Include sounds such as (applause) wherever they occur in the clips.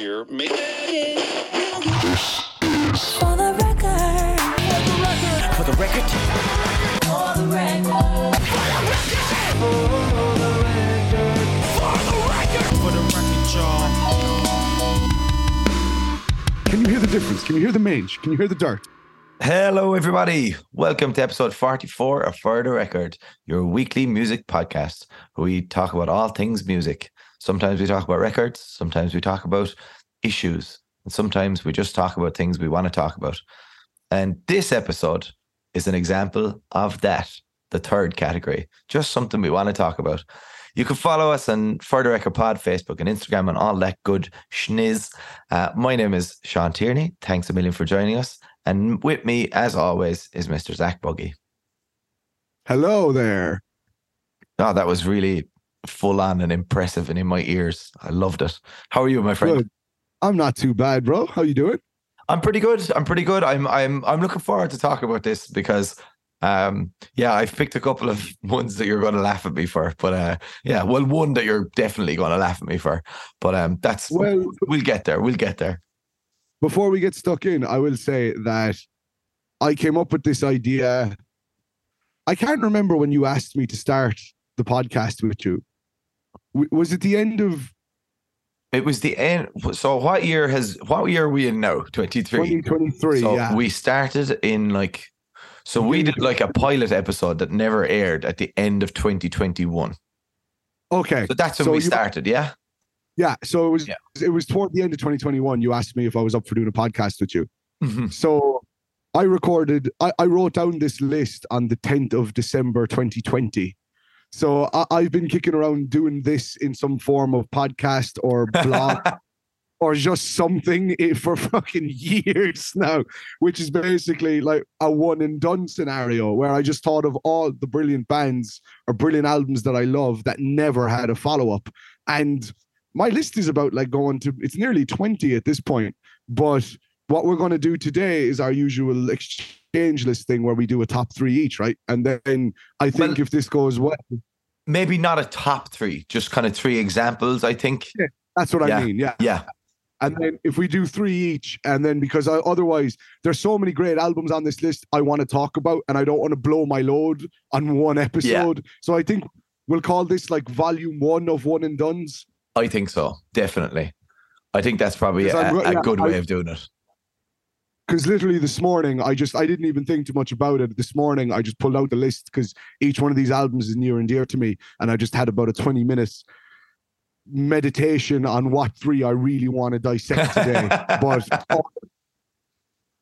You're making. For the record. For the record, For the record. for the record, y'all. Can you hear the difference? Can you hear the mange? Can you hear the dirt? Hello, everybody. Welcome to episode 44 of For the Record, your weekly music podcast where we talk about all things music. Sometimes we talk about records, sometimes we talk about issues, and sometimes we just talk about things we want to talk about. And this episode is an example of that, the third category, just something we want to talk about. You can follow us on For the Record Pod, Facebook and Instagram, and all that good schniz. Uh, my name is Sean Tierney. Thanks a million for joining us. And with me, as always, is Mr. Zach Buggy. Hello there. Oh, that was really full on and impressive and in my ears. I loved it. How are you, my friend? Good. I'm not too bad, bro. How you doing? I'm pretty good. I'm pretty good. I'm I'm I'm looking forward to talk about this because um yeah, I've picked a couple of (laughs) ones that you're gonna laugh at me for. But uh yeah, well one that you're definitely gonna laugh at me for. But um that's Well- we'll get there. We'll get there. Before we get stuck in, I will say that I came up with this idea. I can't remember when you asked me to start the podcast with you. Was it the end of It was the end. So what year has what year are we in now? 23. 2023? So yeah. we started in like, so we did like a pilot episode that never aired at the end of 2021. okay. So that's when So we you- started, yeah? Yeah. So it was Yeah. it was toward the end of 2021. You asked me if I was up for doing a podcast with you. Mhm. So I recorded, I, I wrote down this list on the 10th of December 2020. So I, I've been kicking around doing this in some form of podcast or blog (laughs) or just something eh, for (laughs) fucking years now, which is basically like a one and done scenario where I just thought of all the brilliant bands or brilliant albums that I love that never had a follow up. And my list is about like going to, it's nearly 20 at this point. But what we're going to do today is our usual exchange list thing where we do a top three each, right? And then I think Well- if this goes well, Maybe not a top three, just kind of three examples, I think. that's what Yeah. I mean. Yeah. Yeah. And then if we do three each, and then because I, otherwise there's so many great albums on this list I want to talk about, and I don't want to blow my load on one episode. So I think we'll call this like volume one of one and duns. I think so. Definitely. I think that's probably a, a yeah, good I- way of doing it. Because literally this morning, I just I didn't even think too much about it. This morning, I just pulled out the list because each one of these albums is near and dear to me, and I just had about a 20 minutes meditation on what three I really want to dissect today. (laughs) but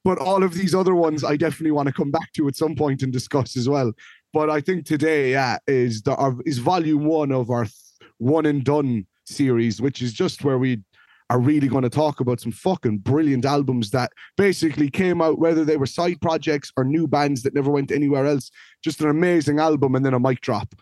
but all of these other ones I definitely want to come back to at some point and discuss as well. But I think today, yeah, is the our, is volume one of our th- one and done series, which is just where we are really going to talk about some fucking brilliant albums that basically came out, whether they were side projects or new bands that never went anywhere else. Just an amazing album and then a mic drop.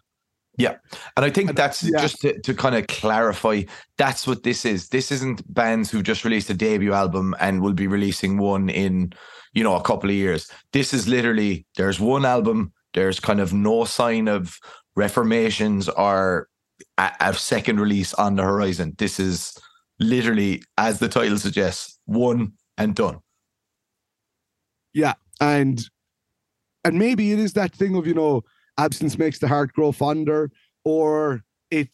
Yeah. And I think that's yeah. just to, to kind of clarify, that's what this is. This isn't bands who've just released a debut album and will be releasing one in, you know, a couple of years. This is literally there's one album, there's kind of no sign of reformations or a, a second release on the horizon. This is literally, as the title suggests, one and done. Yeah. And and maybe it is that thing of you know absence makes the heart grow fonder or it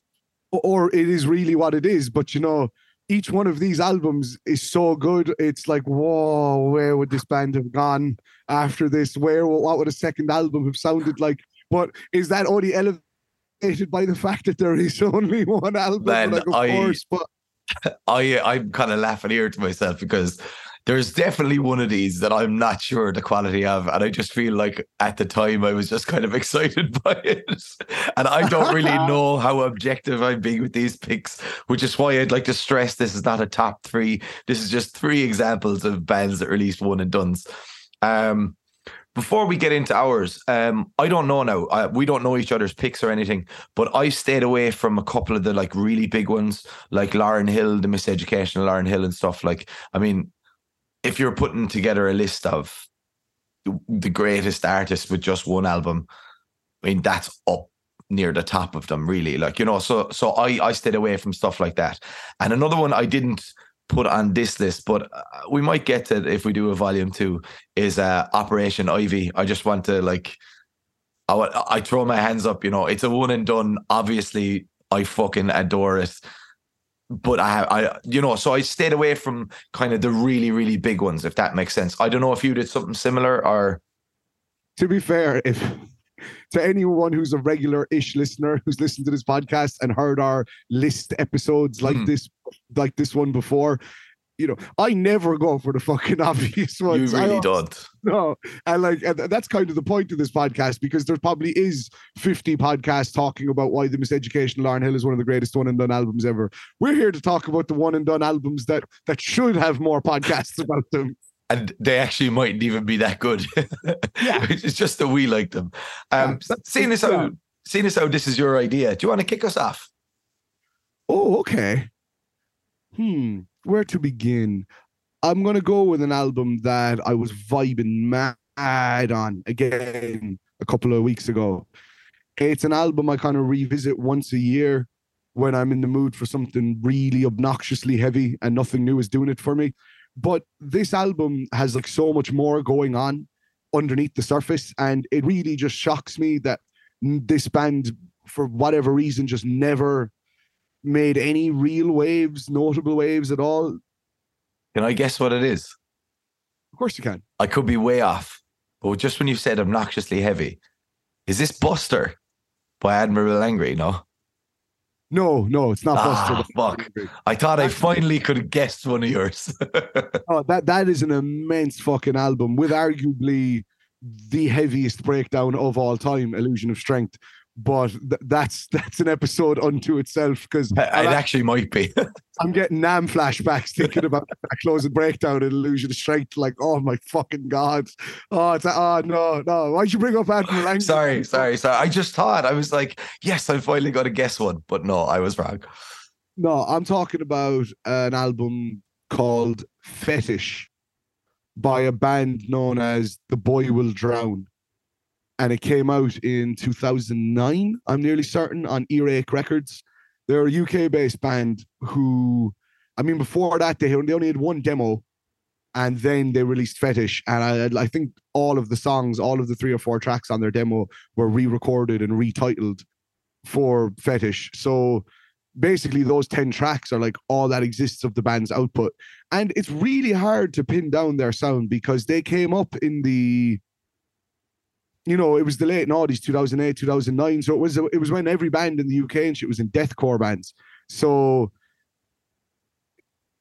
or it is really what it is but you know each one of these albums is so good it's like whoa where would this band have gone after this where what would a second album have sounded like but is that only elevated by the fact that there is (laughs) only one album Man, like of I- course but I I'm kind of laughing here to myself because there's definitely one of these that I'm not sure the quality of, and I just feel like at the time I was just kind of (laughs) excited by it, and I don't (laughs) really know how objective I'm being with these picks, which is why I'd like to stress this is not a top three. This is just three examples of bands that released one and duns. Um, before we get into ours, um, I don't know now. Uh, we don't know each other's picks or anything, but I stayed away from a couple of the like really big ones, like Lauryn Hill, the Miseducation of Lauryn Hill, and stuff. Like, I mean, if you're putting together a list of the greatest artists with just one album, I mean, that's up near the top of them, really. Like, you know, so so I I stayed away from stuff like that. And another one I didn't put on this list, but uh, we might get to it if we do a volume two, is uh Operation Ivy. I just want to like I I throw my hands up, you know, it's a one and done. Obviously, I fucking adore it. But I, I, you know, so I stayed away from kind of the really, really big ones, if that makes sense. I don't know if you did something similar or to be fair, if to anyone who's a regular-ish listener who's listened to this podcast and heard our list episodes like Mhm. this, like this one before, you know, I never go for the fucking (laughs) obvious you ones. I really al- don't. (laughs) No, and like and that's kind of the point of this podcast because there probably is 50 podcasts talking about why the Miseducation of Lauryn Hill is one of the greatest one and done albums ever. We're here to talk about the one and done albums that that should have more podcasts (laughs) about them. And they actually mightn't even be that good. Yeah. (laughs) it's just that we like them. Um, Yeah, seeing as how yeah. seeing as how this is your idea, do you want to kick us off? Oh, okay. Hmm, where to begin? I'm gonna go with an album that I was vibing mad on again a couple of weeks ago. It's an album I kind of revisit once a year when I'm in the mood for something really obnoxiously heavy and nothing new is doing it for me. But this album has like so much more going on underneath the surface, and it really just shocks me that this band, for whatever reason, just never made any real waves, notable waves at all. Can I guess what it is? Of course you can. I could be way off, but just when you said obnoxiously heavy, is this Buster by Admiral Angry? No, No, no, it's not Ah, Buster. fuck. I thought I finally could guess one of yours. (laughs) Oh, that that is an immense fucking album with arguably the heaviest breakdown of all time, Illusion of Strength. But th- that's that's an episode unto itself because it actually might be. (laughs) I'm getting Nam flashbacks thinking about a closing breakdown in Illusion of Strength. Like, oh my fucking god! Oh, it's like, oh no, no. Why'd you bring up Admiral Angry? sorry, sorry, sorry. I just thought I was like, yes, I finally got to guess one, but no, I was wrong. No, I'm talking about an album called Fetish by a band known as The Boy Will Drown. And it came out in 2009, I'm nearly certain, on Earache Records. They're a UK based band who, I mean, before that, they, only had one demo and then they released Fetish. And I, I think all of the songs, all of the three or four tracks on their demo were re recorded and retitled for Fetish. So basically those 10 tracks are like all that exists of the band's output and it's really hard to pin down their sound because they came up in the you know it was the late noughties 2008 2009 so it was it was when every band in the uk and shit was in deathcore bands. So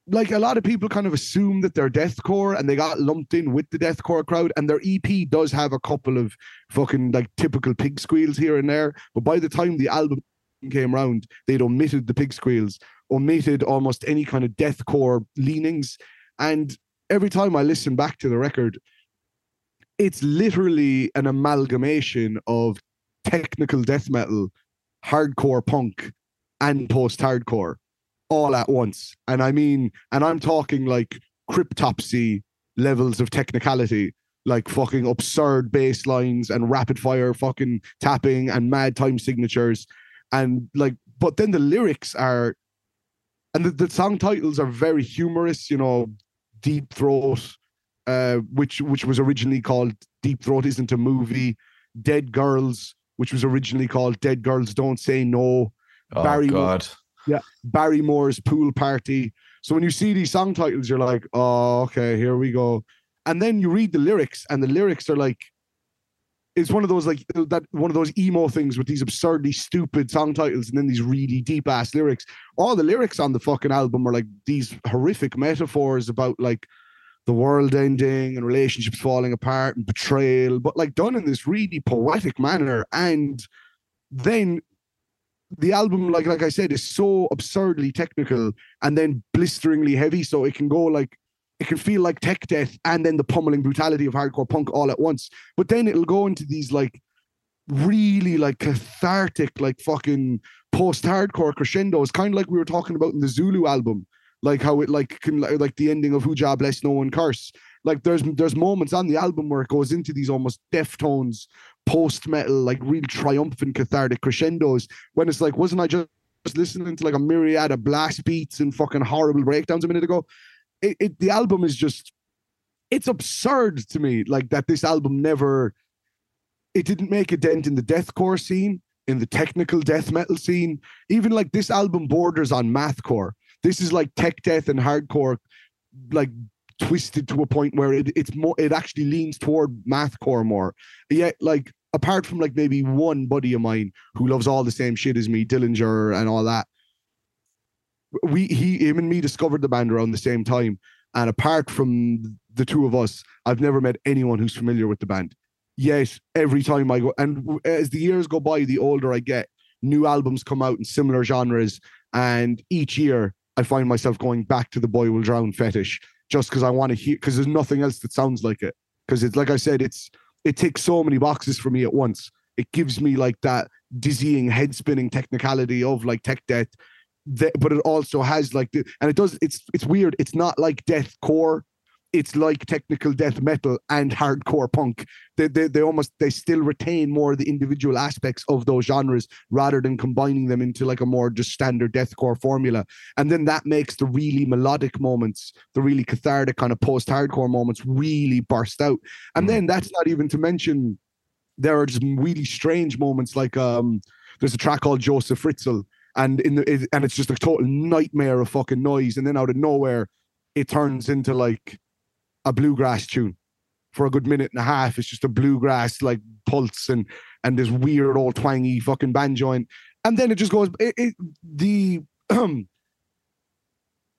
like a lot of people kind of assume that they're deathcore and they got lumped in with the deathcore crowd and their ep does have a couple of fucking like typical pig squeals here and there. But by the time the album came round, they'd omitted the pig squeals, omitted almost any kind of deathcore leanings. And every time I listen back to the record, it's literally an amalgamation of technical death metal, hardcore punk, and post hardcore all at once. And I mean, and I'm talking like cryptopsy levels of technicality, like fucking absurd bass lines and rapid fire fucking tapping and mad time signatures and like but then the lyrics are and the, the song titles are very humorous you know deep throat uh which which was originally called deep throat isn't a movie dead girls which was originally called dead girls don't say no Oh Barry God. barrymore's pool party so when you see these song titles you're like oh okay here we go and then you read the lyrics and the lyrics are like it's one of those like that one of those emo things with these absurdly stupid song titles and then these really deep ass lyrics. All the lyrics on the fucking album are like these horrific metaphors about like the world ending and relationships falling apart and betrayal, but like done in this really poetic manner. And then the album, like like I said, is so absurdly technical and then blisteringly heavy, so it can go like it can feel like tech death and then the pummeling brutality of hardcore punk all at once. But then it'll go into these like really like cathartic, like fucking post-hardcore crescendos, kind of like we were talking about in the Zulu album, like how it like can like the ending of Who Jah Bless No One Curse. Like there's there's moments on the album where it goes into these almost Deftones post metal, like real triumphant, cathartic crescendos. When it's like, wasn't I just just listening to like a myriad of blast beats and fucking horrible breakdowns a minute ago? It, it the album is just it's absurd to me, like that this album never it didn't make a dent in the deathcore scene, in the technical death metal scene. Even like this album borders on mathcore. This is like tech death and hardcore, like twisted to a point where it, it's more it actually leans toward mathcore more. Yet, like apart from like maybe one buddy of mine who loves all the same shit as me, Dillinger and all that. We he him and me discovered the band around the same time. And apart from the two of us, I've never met anyone who's familiar with the band. Yet every time I go and as the years go by, the older I get, new albums come out in similar genres. And each year I find myself going back to the boy will drown fetish just because I want to hear because there's nothing else that sounds like it. Because it's like I said, it's it ticks so many boxes for me at once. It gives me like that dizzying, head spinning technicality of like tech death, that, but it also has like the and it does. It's it's weird. It's not like deathcore. It's like technical death metal and hardcore punk. They, they they almost they still retain more of the individual aspects of those genres rather than combining them into like a more just standard deathcore formula. And then that makes the really melodic moments, the really cathartic kind of post-hardcore moments really burst out. And Mm. then that's not even to mention there are just really strange moments like um there's a track called Joseph Fritzl and in the it, and it's just a total nightmare of fucking noise and then out of nowhere it turns into like a bluegrass tune for a good minute and a half it's just a bluegrass like pulse and and this weird old twangy fucking banjo and and then it just goes it, it the (clears throat)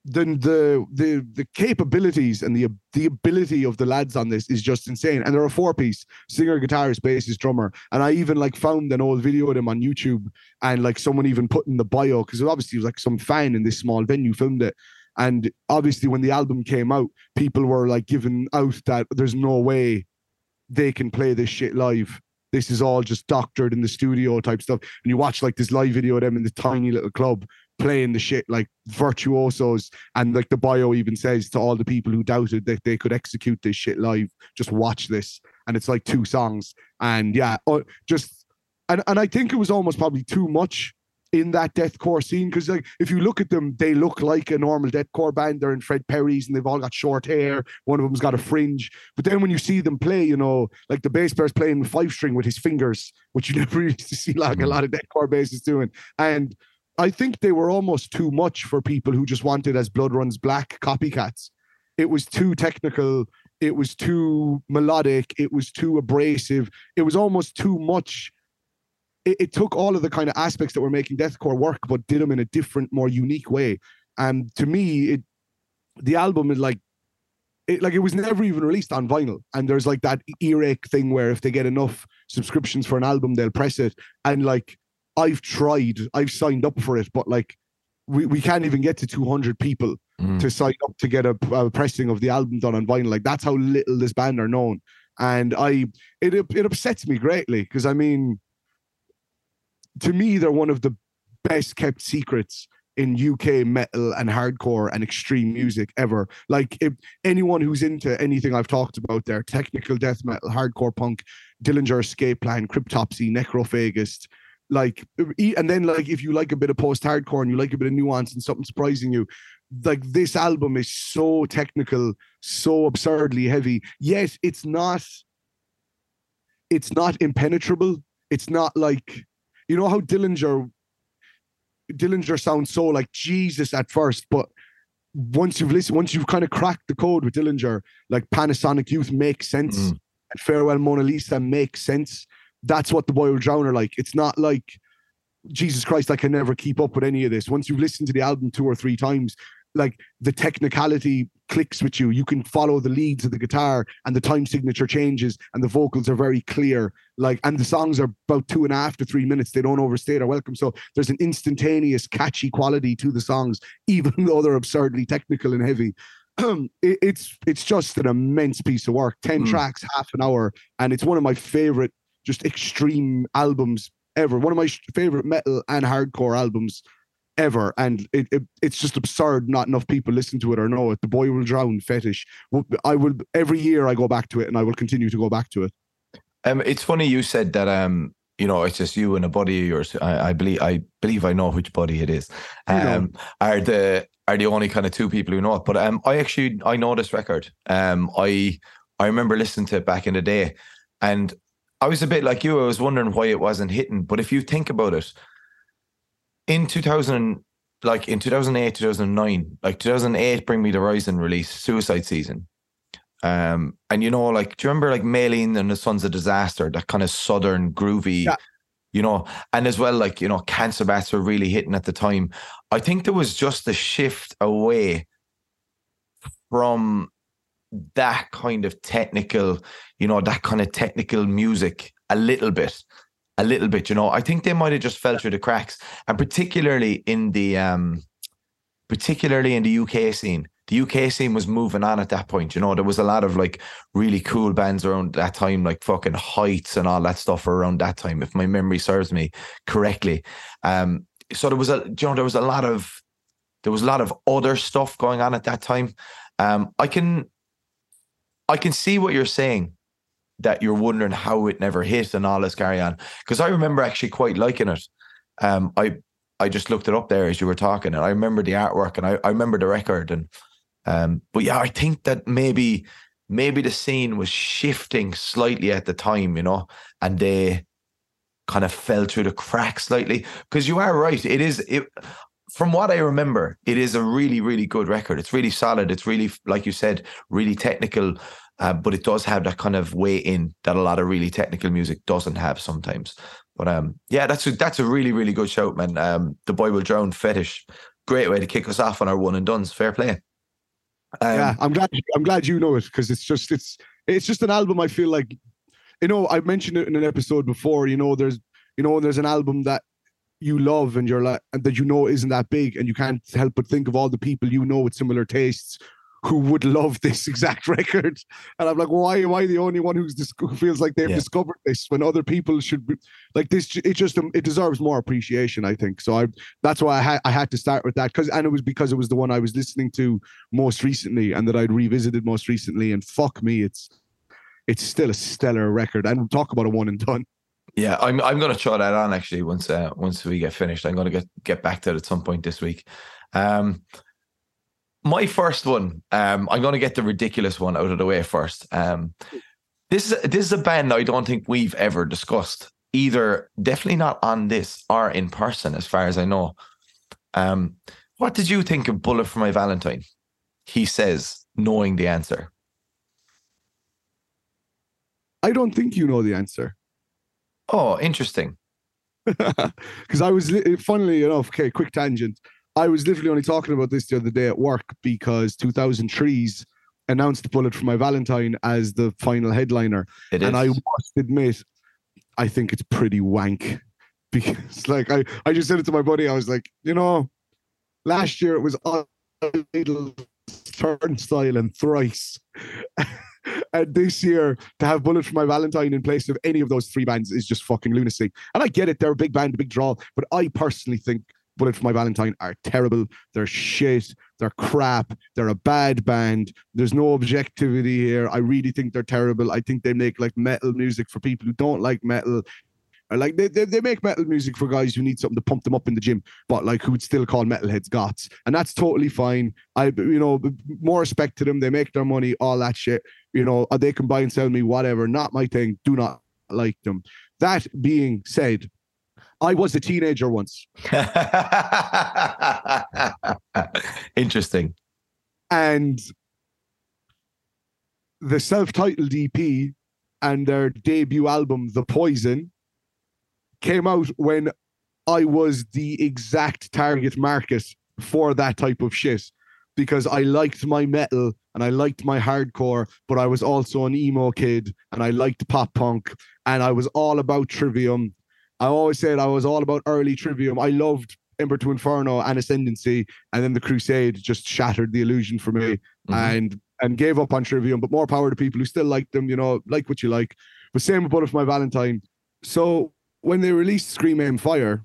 the the the the capabilities and the the ability of the lads on this is just insane. And they're a four piece singer, guitarist, bassist, drummer. And I even like found an old video of them on YouTube, and like someone even put in the bio because obviously it was like some fan in this small venue filmed it. And obviously, when the album came out, people were like giving out that there's no way they can play this shit live. This is all just doctored in the studio type stuff. And you watch like this live video of them in the tiny little club playing the shit like virtuosos. And like the bio even says to all the people who doubted that they could execute this shit live, just watch this. And it's like two songs. And yeah, uh, just and, and I think it was almost probably too much in that deathcore scene because like if you look at them, they look like a normal deathcore band. They're in Fred Perry's and they've all got short hair. One of them's got a fringe. But then when you see them play, you know, like the bass player's playing five string with his fingers, which you (laughs) never used to see like a mm. lot of deathcore bassists doing. And I think they were almost too much for people who just wanted as blood runs black copycats. It was too technical. It was too melodic. It was too abrasive. It was almost too much it, it took all of the kind of aspects that were making deathcore work, but did them in a different, more unique way. And to me, it the album is like it like it was never even released on vinyl. And there's like that earache thing where if they get enough subscriptions for an album, they'll press it. And like I've tried, I've signed up for it, but like we, we can't even get to 200 people Mm. to sign up to get a, a pressing of the album done on vinyl. Like that's how little this band are known. And I it it upsets me greatly because I mean to me, they're one of the best kept secrets in UK metal and hardcore and extreme music ever. Like if anyone who's into anything I've talked about there, technical death metal, hardcore punk, Dillinger Escape Plan, Cryptopsy, Necrophagist, like and then like if you like a bit of post-hardcore and you like a bit of nuance and something surprising you, like this album is so technical, so absurdly heavy, Yes, it's not it's not impenetrable. It's not like you know how Dillinger Dillinger sounds so like Jesus at first, but once you've listened, once you've kind of cracked the code with Dillinger, like Panasonic Youth makes sense, Mm. and Farewell Mona Lisa makes sense. That's what the Boy Will Drown are like. It's not like Jesus Christ, I can never keep up with any of this. Once you've listened to the album two or three times, like the technicality clicks with you. You can follow the leads of the guitar and the time signature changes and the vocals are very clear. Like, and the songs are about two and a half to three minutes. They don't overstay their welcome. So there's an instantaneous, catchy quality to the songs, (laughs) even though they're absurdly technical and heavy. it, it's it's just an immense piece of work. Ten Mm. tracks, half an hour, and it's one of my favorite, just extreme albums ever. One of my favorite metal and hardcore albums ever. And it, it it's just absurd. Not enough people listen to it or know it. The boy will drown fetish. I will every year I go back to it, and I will continue to go back to it. Um, it's funny you said that. Um, you know, it's just you and a buddy of yours. I, I believe, I believe, I know which buddy it is. Um, are the are the only kind of two people who know it. But um, I actually I know this record. Um, I I remember listening to it back in the day, and I was a bit like you. I was wondering why it wasn't hitting. But if you think about it, in two thousand, like in two thousand eight, two thousand nine, like two thousand eight, Bring Me the Horizon release, Suicide Season. Um, and you know, like, do you remember like Maylene and the Sons of Disaster, that kind of southern groovy, Yeah. you know, and as well, like, you know, Cancer Bats were really hitting at the time. I think there was just a shift away from that kind of technical, you know, that kind of technical music a little bit. A little bit, you know. I think they might have just fell through the cracks. And particularly in the um particularly in the UK scene. The UK scene was moving on at that point. You know, there was a lot of like really cool bands around that time, like fucking Heights and all that stuff around that time, if my memory serves me correctly. Um, so there was a, you know, there was a lot of, there was a lot of other stuff going on at that time. Um, I can, I can see what you're saying, that you're wondering how it never hit and all this carry on. Because I remember actually quite liking it. Um, I I just looked it up there as you were talking, and I remember the artwork and I, I remember the record. And um, but yeah, I think that maybe maybe the scene was shifting slightly at the time, you know, and they kind of fell through the cracks slightly. Because you are right, it is it from what I remember, it is a really, really good record. It's really solid. It's really, like you said, really technical. Uh, but it does have that kind of way in that a lot of really technical music doesn't have sometimes. But um, yeah, that's a, that's a really really good shout, man. Um, the boy will drown fetish, great way to kick us off on our one and duns. Fair play. Um, yeah, I'm glad. I'm glad you know it because it's just it's it's just an album. I feel like, you know, I mentioned it in an episode before. You know, there's you know, there's an album that you love and you're like and that you know isn't that big, and you can't help but think of all the people you know with similar tastes who would love this (laughs) exact record. And I'm like, why am I the only one who's who feels like they've Yeah. discovered this when other people should be like this? It just it deserves more appreciation, I think. So I that's why I had I had to start with that because and it was because it was the one I was listening to most recently and that I'd revisited most recently. And fuck me, it's it's still a stellar record. And talk about a one and done. Yeah, I'm I'm gonna try that on actually once uh, once we get finished. I'm gonna get get back to it at some point this week. Um, my first one, um, I'm gonna get the ridiculous one out of the way first. Um, this is this is a band I don't think we've ever discussed either. Definitely not on this or in person, as far as I know. Um, what did you think of "Bullet for My Valentine"? He says, knowing the answer. I don't think you know the answer. Oh, interesting. (laughs) because I was, funnily enough, okay, quick tangent. I was literally only talking about this the other day at work because 2000trees announced Bullet for My Valentine as the final headliner. It is. and I must admit, I think it's pretty wank (laughs) because, like, I, I just said it to my buddy. I was like, you know, last year it was Idles, Turnstile, and Thrice. (laughs) and this year, to have Bullet for My Valentine in place of any of those three bands is just fucking lunacy. And I get it, they're a big band, a big draw, but I personally think Bullet for My Valentine are terrible. They're shit. They're crap. They're a bad band. There's no objectivity here. I really think they're terrible. I think they make like metal music for people who don't like metal. Or like they, they, they make metal music for guys who need something to pump them up in the gym, but like who would still call metalheads goths. And that's totally fine. I you know, more respect to them. They make their money, all that shit. You know, uh, they can buy and sell me, whatever. Not my thing. Do not like them. That being said, I was a teenager once. (laughs) Interesting. and the self-titled EP and their debut album, The Poison, came out when I was the exact target market for that type of shit because I liked my metal and I liked my hardcore, but I was also an emo kid and I liked pop punk and I was all about Trivium. I always said I was all about early Trivium. I loved Ember to Inferno and Ascendancy, and then the Crusade just shattered the illusion for me Mhm. and and gave up on Trivium. But more power to people who still like them. You know, like what you like. But same with My Valentine. So when they released Scream Aim Fire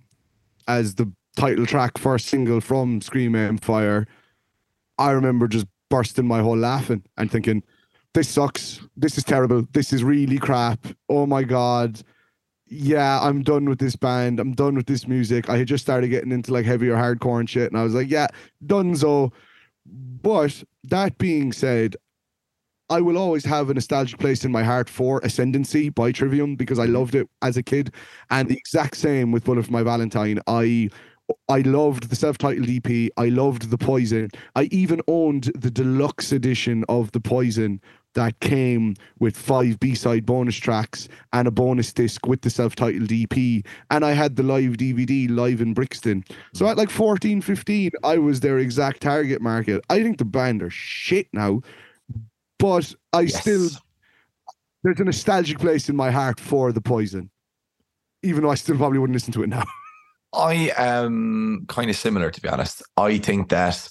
as the title track first single from Scream Aim Fire, I remember just bursting my whole laughing and thinking, this sucks. This is terrible. This is really crap. Oh my god. Yeah, I'm done with this band. I'm done with this music. I had just started getting into like heavier hardcore and shit, and I was like, yeah, donezo. But that being said, I will always have a nostalgic place in my heart for Ascendancy by Trivium because I loved it as a kid. And the exact same with Bullet for My Valentine. I I loved the self-titled EP. I loved the Poison. I even owned the deluxe edition of the Poison that came with five B-side bonus tracks and a bonus disc with the self-titled EP. And I had the live DVD live in Brixton. So at like 14, 15, I was their exact target market. I think the band are shit now, but I Yes. still there's a nostalgic place in my heart for the Poison, even though I still probably wouldn't listen to it now. (laughs) I am kind of similar, to be honest. I think that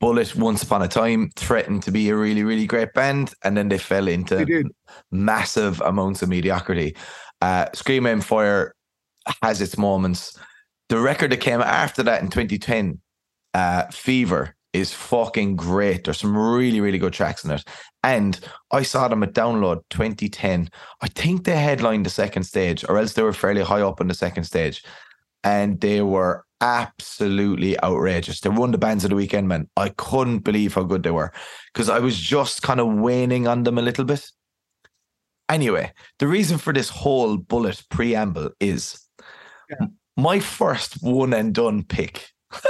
Bullet, once upon a time, threatened to be a really, really great band, and then they fell into did. massive amounts of mediocrity. Uh, Scream Aim Fire has its moments. The record that came after that in 2010, uh, Fever, is fucking great. There's some really, really good tracks in it. And I saw them at Download 2010. I think they headlined the second stage, or else they were fairly high up on the second stage. And they were absolutely outrageous. They won the bands of the weekend, man. I couldn't believe how good they were because I was just kind of waning on them a little bit. Anyway, the reason for this whole bullet preamble is Yeah. my first one and done pick (laughs)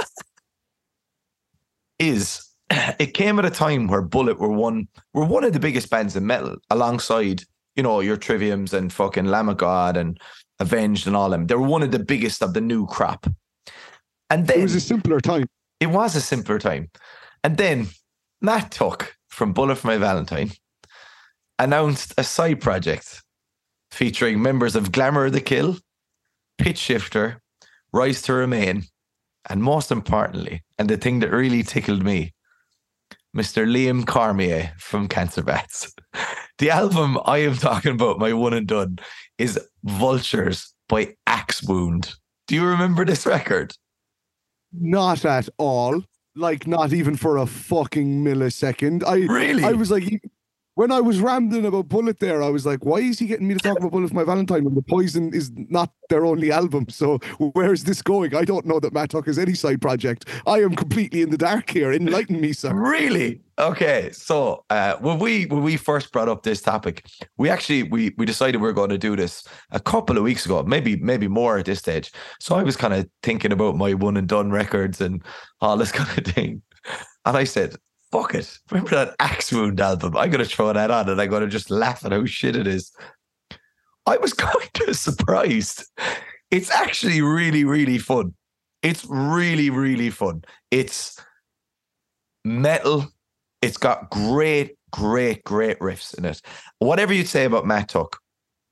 is (clears throat) it came at a time where Bullet were one were one of the biggest bands in metal alongside, you know, your Triviums and fucking Lamb of God and Avenged and all them. They were one of the biggest of the new crop. And then It was a simpler time. it was a simpler time. And then Matt Tuck from Bullet for My Valentine announced a side project featuring members of Glamour of the Kill, Pitch Shifter, Rise to Remain, and most importantly, and the thing that really tickled me, Mr. Liam Cormier from Cancer Bats. (laughs) The album I am talking about, my one and done, is Vultures by Axe Wound. Do you remember this record? Not at all. Like not even for a fucking millisecond. I Really? I was like when I was rambling about Bullet there, I was like, why is he getting me to talk about Bullet for my Valentine when the Poison is not their only album? So where is this going? I don't know that Matt has any side project. I am completely in the dark here. Enlighten me, sir. Really? Okay. So uh, when we when we first brought up this topic, we actually we we decided we were going to do this a couple of weeks ago, maybe maybe more at this stage. So I was kind of thinking about my one and done records and all this (laughs) kind of thing, and I said, "Fuck it! Remember that Axe Wound album? I'm gonna throw that on, and I'm gonna just laugh at how shit it is." I was (laughs) kind of surprised. It's actually really really fun. It's really really fun. It's metal it's got great, great, great riffs in it. Whatever you say about Matt Tuck,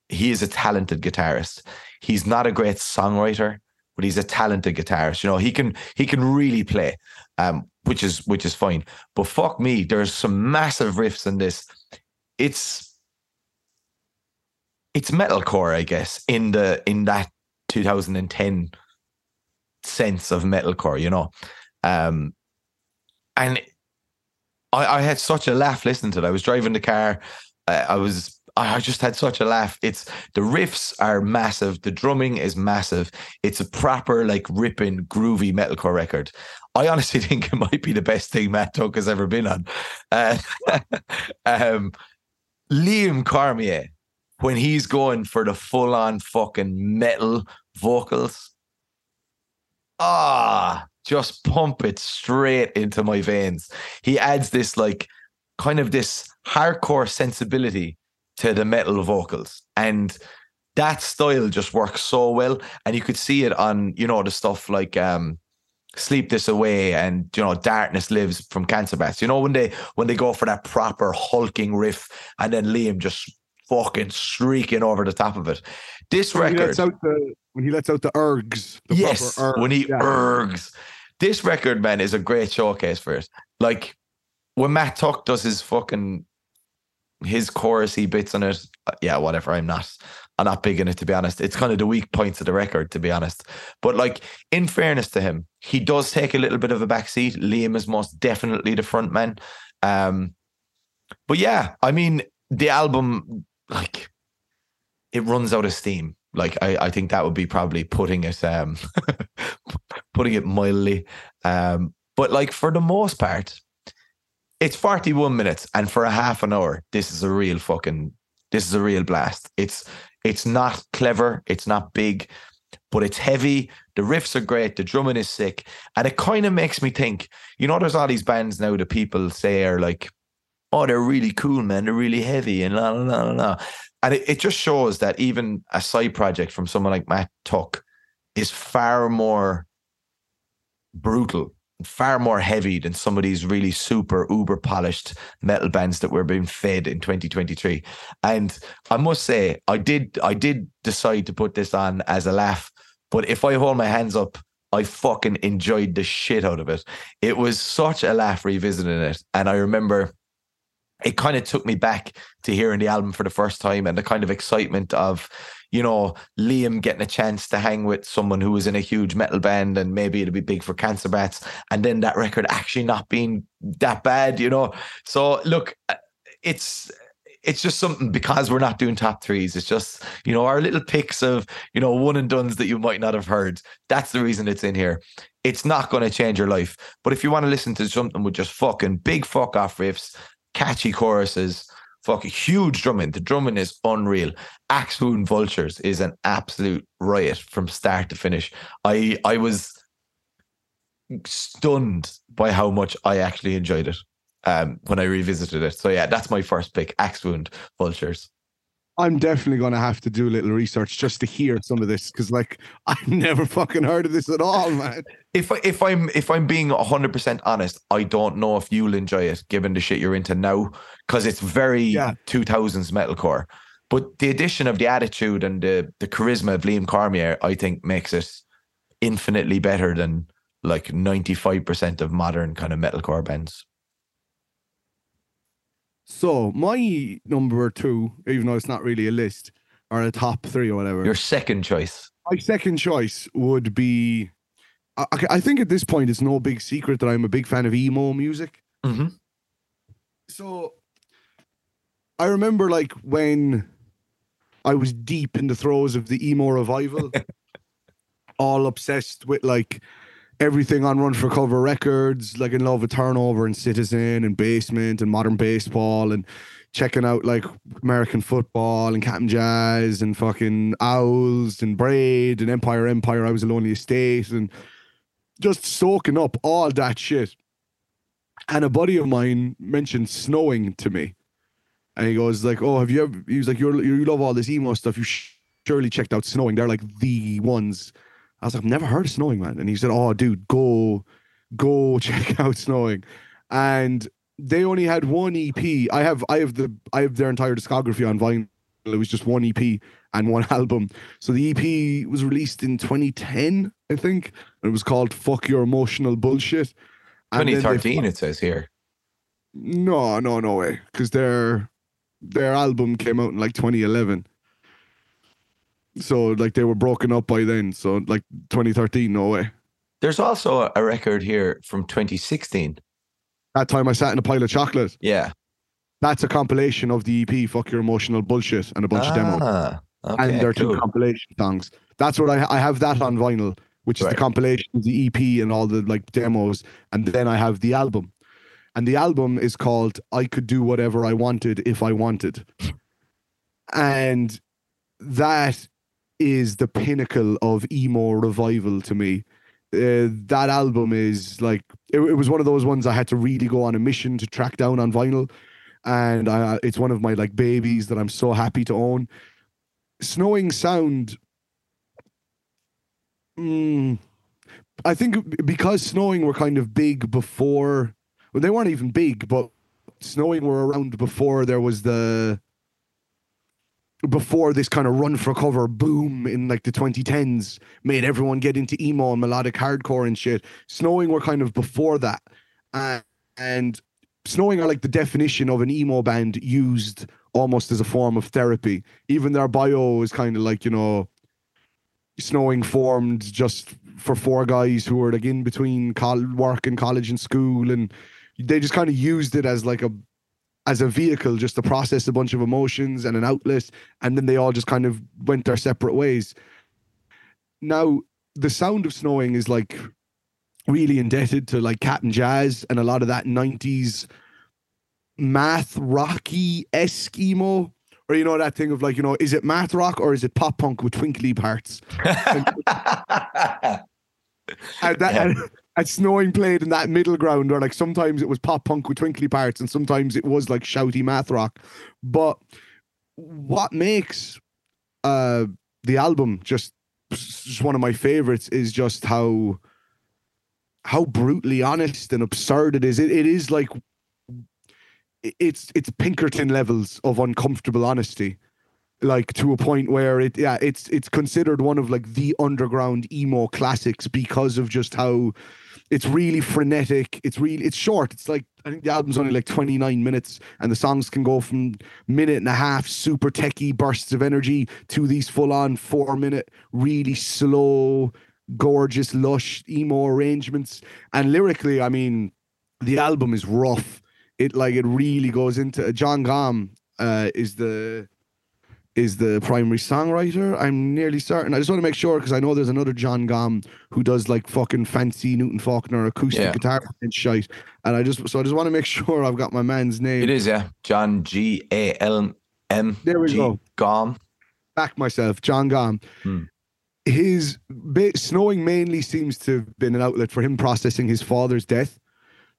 he is a talented guitarist. He's not a great songwriter, but he's a talented guitarist. You know, he can he can really play, um, which is which is fine. But fuck me, there's some massive riffs in this. It's it's metalcore, I guess, in the in that 2010 sense of metalcore, you know. Um, and I, I had such a laugh listening to it. I was driving the car. I was. I just had such a laugh. It's the riffs are massive. The drumming is massive. It's a proper like ripping groovy metalcore record. I honestly (laughs) think it might be the best thing Matt Tuck has ever been on. Uh, (laughs) um, Liam Cormier, when he's going for the full on fucking metal vocals, ah, just pump it straight into my veins. He adds this like kind of this hardcore sensibility to the metal vocals. And that style just works so well. And you could see it on, you know, the stuff like um Sleep This Away and you know Darkness Lives from Cancer Bats. You know, when they when they go for that proper hulking riff and then Liam just fucking streaking over the top of it. This When record out the when he lets out the ergs. The yes, proper erg, when he yeah. ergs. This record, man, is a great showcase for it. Like when Matt Tuck does his fucking his chorusy bits on it. uh, Yeah, whatever. I'm not. I'm not big in it to be honest. It's kind of the weak points of the record, to be honest. But like, in fairness to him, he does take a little bit of a backseat. Liam is most definitely the front man. Um, but yeah, I mean, the album, like, it runs out of steam. Like, I, I think that would be probably putting it, um, (laughs) putting it mildly. Um, but like for the most part, it's 41 minutes, and for a half an hour, this is a real fucking, this is a real blast. It's, it's not clever, it's not big, but it's heavy. The riffs are great. The drumming is sick. And it kind of makes me think, you know, there's all these bands now that people say are like, oh, they're really cool, man. They're really heavy and la, la, la, la. And it, it just shows that even a side project from someone like Matt Tuck is far more brutal, far more heavy than some of these really super uber polished metal bands that we're being fed in 2023. And I must say, I did I did decide to put this on as a laugh, but if I hold my hands up, I fucking enjoyed the shit out of it. It was such a laugh revisiting it. And I remember it kind of took me back to hearing the album for the first time and the kind of excitement of, you know, Liam getting a chance to hang with someone who was in a huge metal band and maybe it'll be big for Cancer Bats. And then that record actually not being that bad, you know. So look, uh, it's it's just something because we're not doing top threes. It's just, you know, our little picks of, you know, one and dones that you might not have heard. That's the reason it's in here. It's not going to change your life. But if you want to listen to something with just fucking big fuck off riffs, catchy choruses, fucking huge drumming. The drumming is unreal. Axe Wound Vultures is an absolute riot from start to finish. I I was stunned by how much I actually enjoyed it um, when I revisited it. So yeah, that's my first pick. Axe Wound Vultures. I'm definitely going to have to do a little research just to hear some of this because, like, (laughs) I've never fucking heard of this at all, man. If I, if I'm if I'm being hundred percent honest, I don't know if you'll enjoy it given the shit you're into now because it's very Yeah. two thousands metalcore. But the addition of the attitude and the the charisma of Liam Cormier, I think, makes it infinitely better than like ninety five percent of modern kind of metalcore bands. So, my number two, even though it's not really a list or a top three or whatever, Your second choice. my second choice would be. I, I- think at this point it's no big secret that I'm a big fan of emo music. Mhm. So I remember like when I was deep in the throes of the emo revival, (laughs) all obsessed with like everything on Run for Cover Records, like in love with Turnover and Citizen and Basement and Modern Baseball and checking out like American football and Cap'n Jazz and fucking Owls and Braid and Empire Empire. I was a lonely estate and just soaking up all that shit. And a buddy of mine mentioned snowing to me. And he goes like, "Oh, have you ever?" He was like, "You're you love all this emo stuff. You surely checked out snowing. They're like the ones." I was like, "I've never heard of snowing, man." And he said, "Oh, dude, go, go (laughs) check out snowing." And they only had one EP. I have I have the I have their entire discography on vinyl. It was just one EP and one (laughs) album. So the EP was released in 2010, I think. It was called "Fuck Your Emotional Bullshit." And then Twenty they thirteen, it says here. no, no, no way. Because their their album came out in like 2011. So like they were broken up by then. So like 2013, no way. There's also a record here from 2016. That time I sat in a pile of chocolate. Yeah. That's a compilation of the EP "Fuck Your Emotional Bullshit" and a bunch of demos, Ah, okay, and there are two compilation songs. That's what I I have that on vinyl, which is the compilation, of the EP, and all the like demos, and then I have the album, and the album is called "I Could Do Whatever I Wanted If I Wanted," and that is the pinnacle of emo revival to me. Uh, that album is like it, it was one of those ones I had to really go on a mission to track down on vinyl, and I, it's one of my like babies that I'm so happy to own. Snowing Sound. Mm, I think because Snowing were kind of big before, well, they weren't even big, but Snowing were around before there was the before this kind of run for cover boom in like the 2010s made everyone get into emo and melodic hardcore and shit. Snowing were kind of before that. Uh, and Snowing are like the definition of an emo band used almost as a form of therapy. Even their bio is kind of like, you know, Snowing formed just for four guys who were like in between col- work and college and school. And they just kind of used it as like a as a vehicle just to process a bunch of emotions and an outlet, and then they all just kind of went their separate ways. Now, the sound of snowing is like really indebted to like Cap'n Jazz and a lot of that 90s math rocky esque emo. Or you know that thing of like, you know, is it math rock or is it pop punk with twinkly parts? (laughs) And that Yeah. and, and snowing played in that middle ground where like sometimes it was pop punk with twinkly parts and sometimes it was like shouty math rock. But what makes uh the album just just one of my favorites is just how how brutally honest and absurd it is. It, it is like it's it's Pinkerton levels of uncomfortable honesty like to a point where it yeah it's it's considered one of like the underground emo classics because of just how it's really frenetic. It's really it's short. It's like i think the album's only like 29 minutes and the songs can go from minute and a half super techie bursts of energy to these full on 4 minute really slow gorgeous lush emo arrangements. And lyrically i mean the album is rough. It like it really goes into John Galm uh is the is the primary songwriter. I'm nearly certain. I just want to make sure because I know there's another Jon Gomm who does like fucking fancy Newton Faulkner acoustic Yeah. guitar and shite. And I just so I just want to make (laughs) sure I've got my man's name. it is, yeah. John G A L M. There we G. go. Galm. Back myself, John Galm. Hmm. His snowing mainly seems to have been an outlet for him processing his father's death.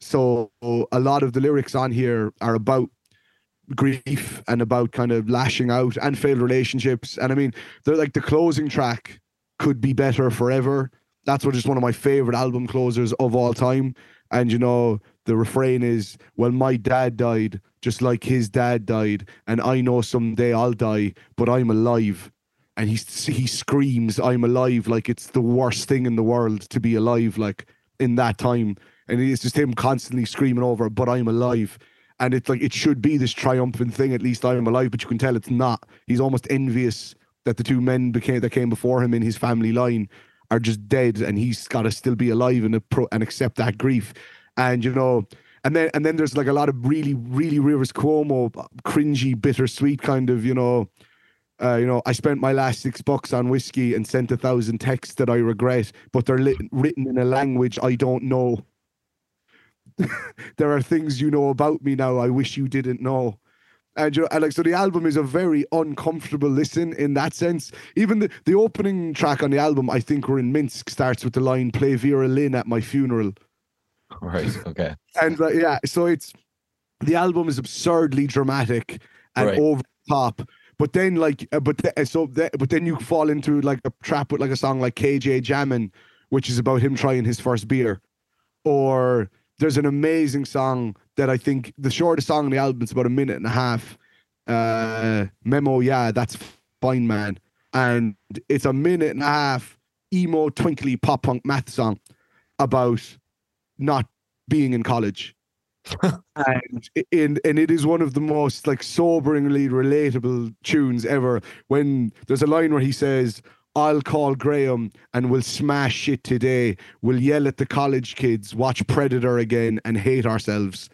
So a lot of the lyrics on here are about grief and about kind of lashing out and failed relationships. And I mean, they're like the closing track could be better forever. That's what is one of my favorite album closers of all time. And you know, the refrain is, Well, my dad died just like his dad died, and I know someday I'll die, but I'm alive. And he he screams, I'm alive, like it's the worst thing in the world to be alive, like in that time. And it's just him constantly screaming over, but I'm alive and it's like it should be this triumphant thing. At least I'm alive, but you can tell it's not. He's almost envious that the two men became that came before him in his family line are just dead, and he's got to still be alive and appro- and accept that grief. And you know, and then and then there's like a lot of really really Rivers Cuomo cringy, bittersweet kind of you know. Uh, you know, I spent my last six bucks on whiskey and sent a thousand texts that I regret, but they're written in a language I don't know (laughs) there are things you know about me now I wish you didn't know. And, you know, and like so the album is a very uncomfortable listen in that sense. Even the, the opening track on the album, I think we're in Minsk, starts with the line play Vera Lynn at my funeral. (laughs) Right. Okay. And uh, yeah, so it's the album is absurdly dramatic and Right. over the top. But then like uh, but so but then you fall into like a trap with like a song like KJ Jammin, which is about him trying his first beer. Or there's an amazing song that I think the shortest song on the album is about a minute and a half. Uh, Memo, yeah, that's fine, man. And it's a minute and a half emo, twinkly pop punk math song about not being in college. (laughs) and in and it is one of the most like soberingly relatable tunes ever. When there's a line where he says, I'll call Graham and we'll smash shit today. We'll yell at the college kids, watch Predator again, and hate ourselves.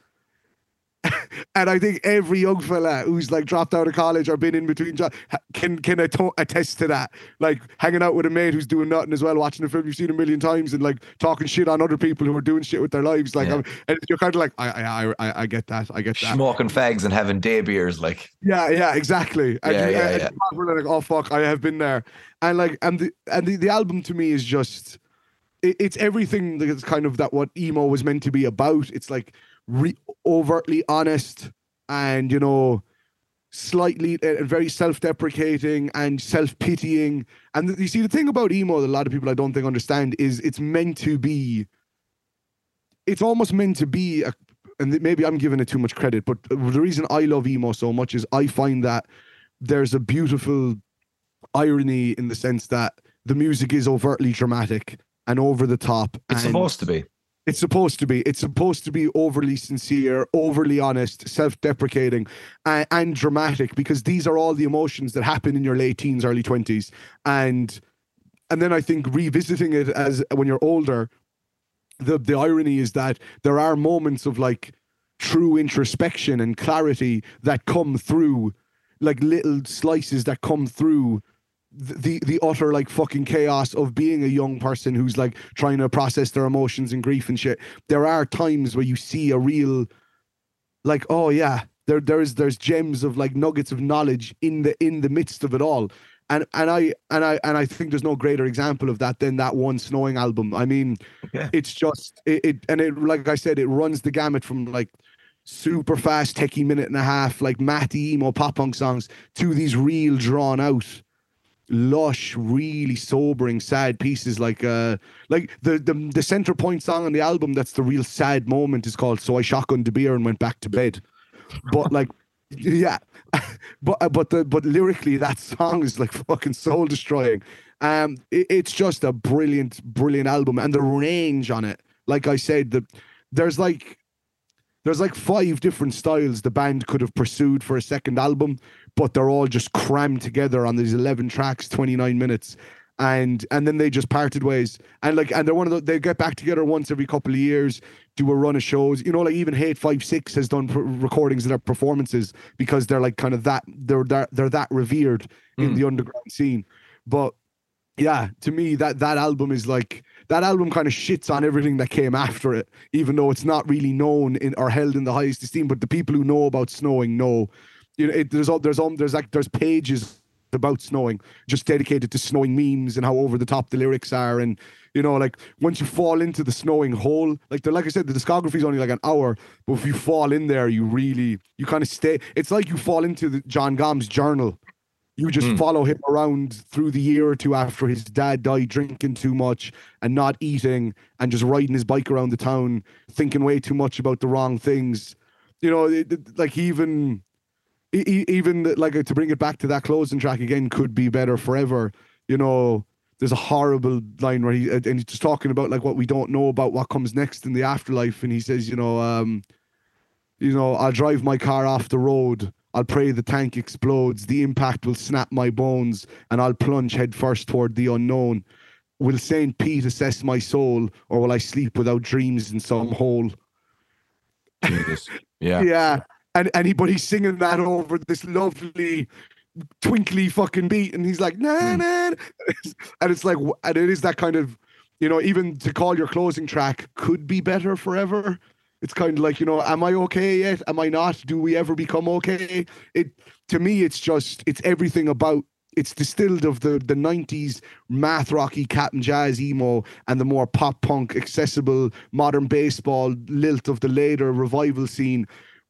(laughs) and I think every young fella who's like dropped out of college or been in between jobs can can ato- attest to that. Like hanging out with a mate who's doing nothing as well, watching a film you've seen a million times, and like talking shit on other people who are doing shit with their lives. Like, Yeah. I'm- and you're kind of like, I, I, I, I get that, I get that. Smoking fags and having day beers, like Yeah, yeah, exactly. And Yeah, yeah, and yeah. Like, oh fuck, I have been there, and like, and the and the, the album to me is just, it, it's everything that's kind of that what emo was meant to be about. It's like re- overtly honest, and you know, slightly uh, very self-deprecating and self-pitying. And th- you see, the thing about emo that a lot of people I don't think understand is it's meant to be. It's almost meant to be a and maybe I'm giving it too much credit, but the reason I love emo so much is I find that there's a beautiful irony in the sense that the music is overtly dramatic and over the top. it's and supposed to be. It's supposed to be. It's supposed to be overly sincere, overly honest, self-deprecating, and, and dramatic because these are all the emotions that happen in your late teens, early twenties, and and then I think revisiting it as when you're older, the the irony is that there are moments of like true introspection and clarity that come through like little slices that come through th- the the utter like fucking chaos of being a young person who's like trying to process their emotions and grief and shit there are times where you see a real like oh yeah there there's there's gems of like nuggets of knowledge in the in the midst of it all and and I and I and I think there's no greater example of that than that one snowing album. I mean, Okay. it's just it, it and it like I said, it runs the gamut from like super fast, techie minute and a half, like matty emo pop punk songs to these real drawn out, lush, really sobering, sad pieces like uh like the the the center point song on the album that's the real sad moment is called So I Shotgunned the Beer and Went Back to Bed. But like (laughs) yeah. (laughs) but uh, but the but lyrically that song is like fucking soul destroying. Um it- it's just a brilliant, brilliant album. And the range on it, like I said, the there's like there's like five different styles the band could have pursued for a second album, but they're all just crammed together on these 11 tracks, 29 minutes. And and then they just parted ways. And like and they're one of the they get back together once every couple of years, do a run of shows. You know, like even Hate5six has done per- recordings of their performances because they're like kind of that they're that they're that revered in Mm. the underground scene. But yeah, to me that that album is like that album kind of shits on everything that came after it, even though it's not really known in or held in the highest esteem. But the people who know about snowing know, you know, it, there's all there's um, there's like there's pages about snowing just dedicated to snowing memes and how over the top the lyrics are and you know like once you fall into the snowing hole like the like i said the discography is only like an hour but if you fall in there you really you kind of stay it's like you fall into the John Galm's journal you just Mm. follow him around through the year or two after his dad died, drinking too much and not eating and just riding his bike around the town, thinking way too much about the wrong things. You know, it, it- like even, e- e- even like uh, to bring it back to that closing track again, could be better forever. You know, there's a horrible line where he and he's just talking about like what we don't know about what comes next in the afterlife, and he says, you know, um, you know, I'll drive my car off the road. I'll pray the tank explodes. The impact will snap my bones, and I'll plunge headfirst toward the unknown. Will Saint Pete assess my soul, or will I sleep without dreams in some hole? (laughs) Yeah. Yeah, and and he but he's singing that over this lovely, twinkly fucking beat, and he's like nah hmm. nah, (laughs) and it's like and it is that kind of, you know, even to call your closing track could be better forever. It's kind of like you know, am I okay yet? Am I not? Do we ever become okay? It to me, it's just it's everything about. It's distilled of the the '90s math rocky Cap'n Jazz emo and the more pop punk accessible modern baseball lilt of the later revival scene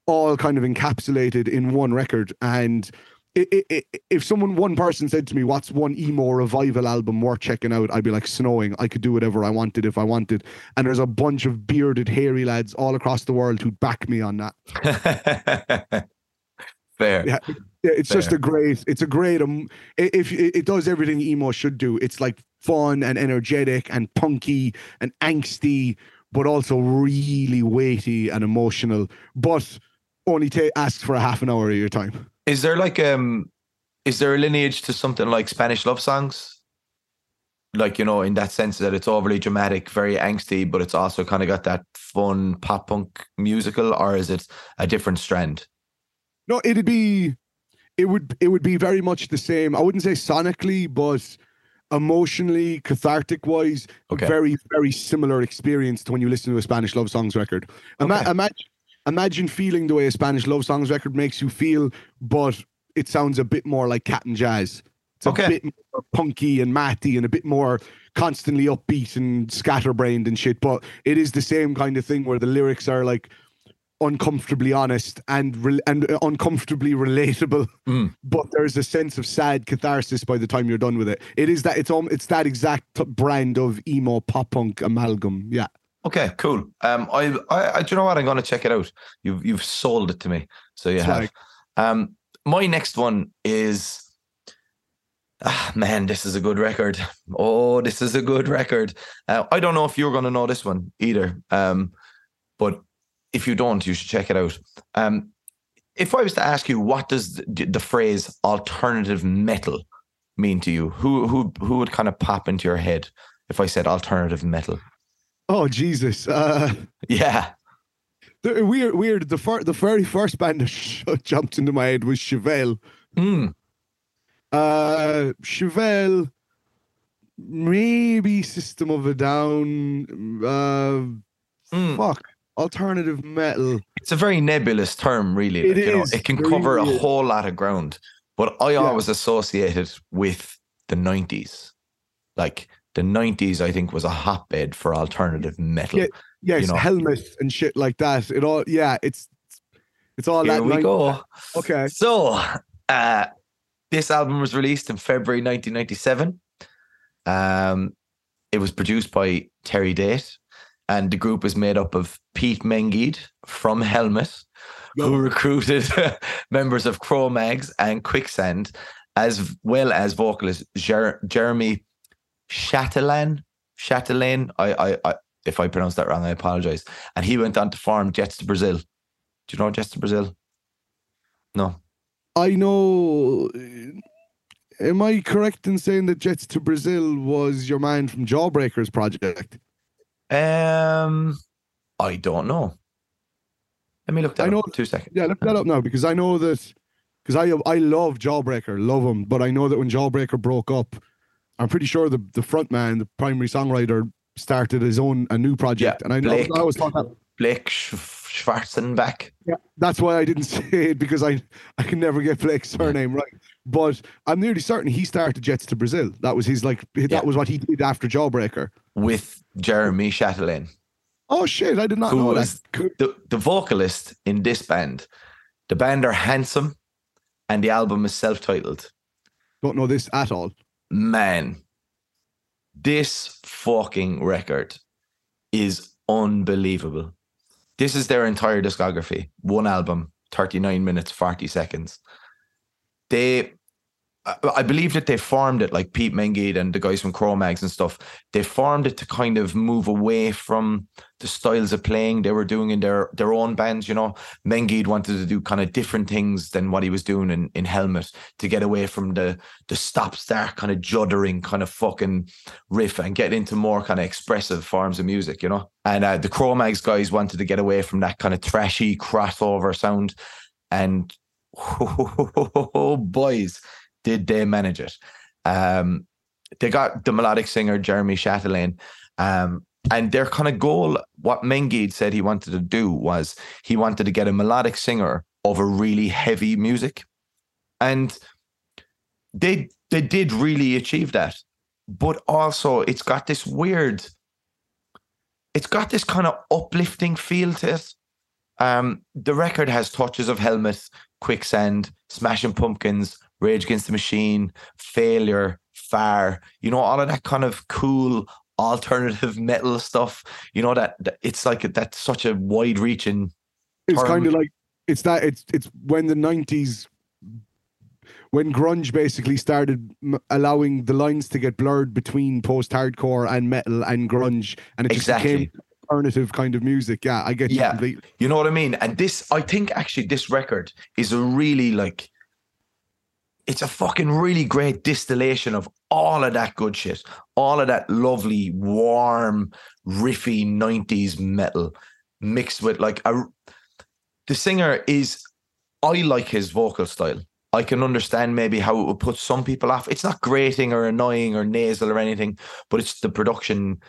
all kind of encapsulated in one record. And i i i if someone, one person said to me, What's one emo revival album worth checking out? I'd be like, Snowing. I could do whatever I wanted if I wanted. And there's a bunch of bearded, hairy lads all across the world who'd back me on that. (laughs) Fair. Yeah. Yeah, It's just a great, it's a great, um, if it, it does everything emo should do. It's like fun and energetic and punky and angsty, but also really weighty and emotional, but only ta asks for a half an hour of your time. Is there like um is there a lineage to something like Spanish love songs? Like, you know, in that sense that it's overly dramatic, very angsty, but it's also kind of got that fun pop punk musical, or is it a different strand? No, it'd be it would it would be very much the same. I wouldn't say sonically, but emotionally, cathartic wise, Okay. a very, very similar experience to when you listen to a Spanish love songs record. Ima- Okay. imagine imagine feeling the way a Spanish love songs record makes you feel, but it sounds a bit more like Cap'n Jazz. It's a bit more punky and matty and a bit more constantly upbeat and scatterbrained and shit. But it is the same kind of thing where the lyrics are like uncomfortably honest and re- and uh, uncomfortably relatable. Mm. But there's a sense of sad catharsis by the time you're done with it. It is that it's um, it's that exact brand of emo pop punk amalgam. Yeah. Okay, cool. Um, I, I, I, do you know what? I'm going to check it out. You've, you've sold it to me, so you have. Um, my next one is, ah, man, this is a good record. (laughs) Oh, this is a good record. Uh, I don't know if you're going to know this one either. Um, but if you don't, you should check it out. Um, if I was to ask you, what does the, the phrase alternative metal mean to you? Who, who, who would kind of pop into your head if I said alternative metal? Oh Jesus. Uh, Yeah. The weird, weird. The fir- the very first band that (laughs) sh- jumped into my head was Chevelle. Hmm. Uh, Chevelle, maybe System of a Down. Uh, Hmm. fuck, alternative metal. It's a very nebulous term, really. It like, you know, it can It cover a whole lot of ground. But I Yeah. always associate it with the 90s. Like the 90s, I think, was a hotbed for alternative metal. Yeah, Yes, You know. helmet and shit like that. It all, yeah, it's it's all Here that. we night- go. Okay, So, uh, this album was released in February 1997. Um, it was produced by Terry Date, and the group was made up of Pete Mengede from Helmet, who recruited (laughs) members of Cro-Mags and Quicksand, as well as vocalist Jer- Jeremy Chatelain. Chatelain, I, I, I, if I pronounced that wrong, I apologize. And he went on to form Jets to Brazil. Do you know Jets to Brazil? No. I know. Am I correct in saying that Jets to Brazil was your man from Jawbreakers project? Um, I don't know. Let me look that I know- up. Two seconds. Yeah, look that up now because I know that because I I love Jawbreaker, love him, but I know that when Jawbreaker broke up, I'm pretty sure the the front man, the primary songwriter, started his own a new project, Yeah, and I know Blake. I always thought that. Blake Sch- Schwarzenbach. Yeah, that's why I didn't (laughs) say it because I I can never get Blake's surname right. But I'm nearly certain he started Jets to Brazil. That was his like that Yeah. was what he did after Jawbreaker. with Jeremy Chatelain. Oh shit! I did not know was- that. The, the vocalist in this band, the band are handsome and the album is self titled. Don't know this at all. Man, this fucking record is unbelievable. This is their entire discography. One album, 39 minutes, 40 seconds. They, I- believe that they formed it like Pete Mengede and the guys from Cro-Mags and stuff. They formed it to kind of move away from the styles of playing they were doing in their their own bands. You know, Mengede wanted to do kind of different things than what he was doing in, in Helmet to get away from the the stop start kind of juddering kind of fucking riff and get into more kind of expressive forms of music. You know, and uh, the Cro-Mags guys wanted to get away from that kind of trashy crossover sound, and (laughs) oh, boys, did they manage it? Um, they got the melodic singer Jeremy Chatelain. Um, and their kind of goal, what Mengede said he wanted to do was he wanted to get a melodic singer over really heavy music. And they they did really achieve that. But also it's got this weird, it's got this kind of uplifting feel to it. Um, the record has touches of Helmet, Quicksand, Smashing Pumpkins, Rage Against the Machine, Failure, Far, you know, all of that kind of cool alternative (laughs) metal stuff. You know, that, that it's like that's such a wide reaching. It's kind of like it's that it's it's when the '90s, when grunge basically started m- allowing the lines to get blurred between post-hardcore and metal and grunge, and it just Exactly. became alternative kind of music. Yeah, I get you Yeah. completely. You know what I mean? And this, I think actually this record is a really like, it's a fucking really great distillation of all of that good shit, all of that lovely, warm, riffy 90s metal mixed with like a. The singer is, I like his vocal style. I can understand maybe how it would put some people off. It's not grating or annoying or nasal or anything, but it's the production.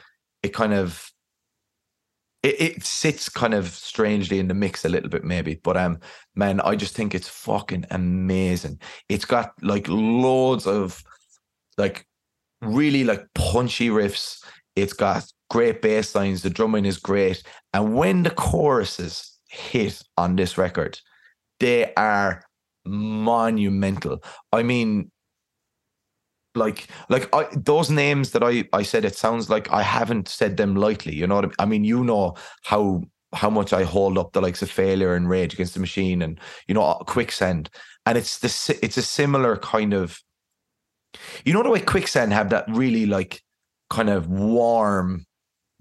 It kind of it, it sits kind of strangely in the mix a little bit maybe but um man i just think it's fucking amazing. It's got like loads of like really like punchy riffs. It's got great bass lines. The drumming is great. And when the choruses hit on this record they are monumental. I mean like like I, those names that I I said it sounds like I haven't said them lightly you know what I mean? I mean you know how how much I hold up the likes of failure and rage against the machine and you know uh, quicksand and it's the it's a similar kind of you know the way quicksand have that really like kind of warm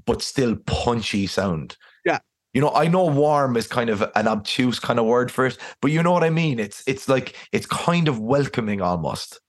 but still punchy sound Yeah. you know I know warm is kind of an obtuse kind of word for it but you know what I mean it's it's like it's kind of welcoming almost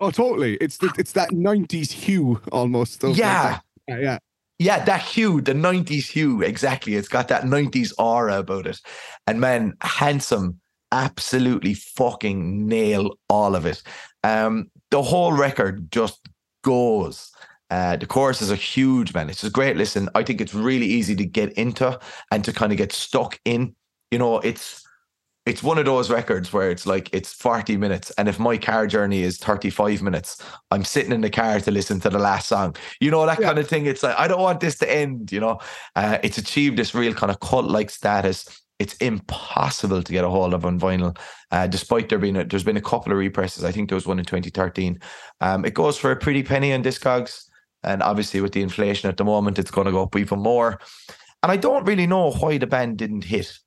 Oh, totally. It's the, it's that '90s hue almost. like Yeah. yeah, yeah. Yeah, that hue, the 90s hue, exactly. It's got that 90s aura about it. And man, handsome, absolutely fucking nail all of it. Um, the whole record just goes. Uh, the chorus is a huge man. It's a great listen. I think it's really easy to get into and to kind of get stuck in. You know, it's it's one of those records where it's like it's 40 minutes and if my car journey is 35 minutes i'm sitting in the car to listen to the last song. You know that Yeah. kind of thing it's like i don't want this to end you know? Uh, it's achieved this real kind of cult like status. It's impossible to get a hold of on vinyl uh, despite there being a, there's been a couple of represses. I think there was one in 2013 um, it goes for a pretty penny on discogs and obviously with the inflation at the moment it's going to go up even more. And i don't really know why the band didn't hit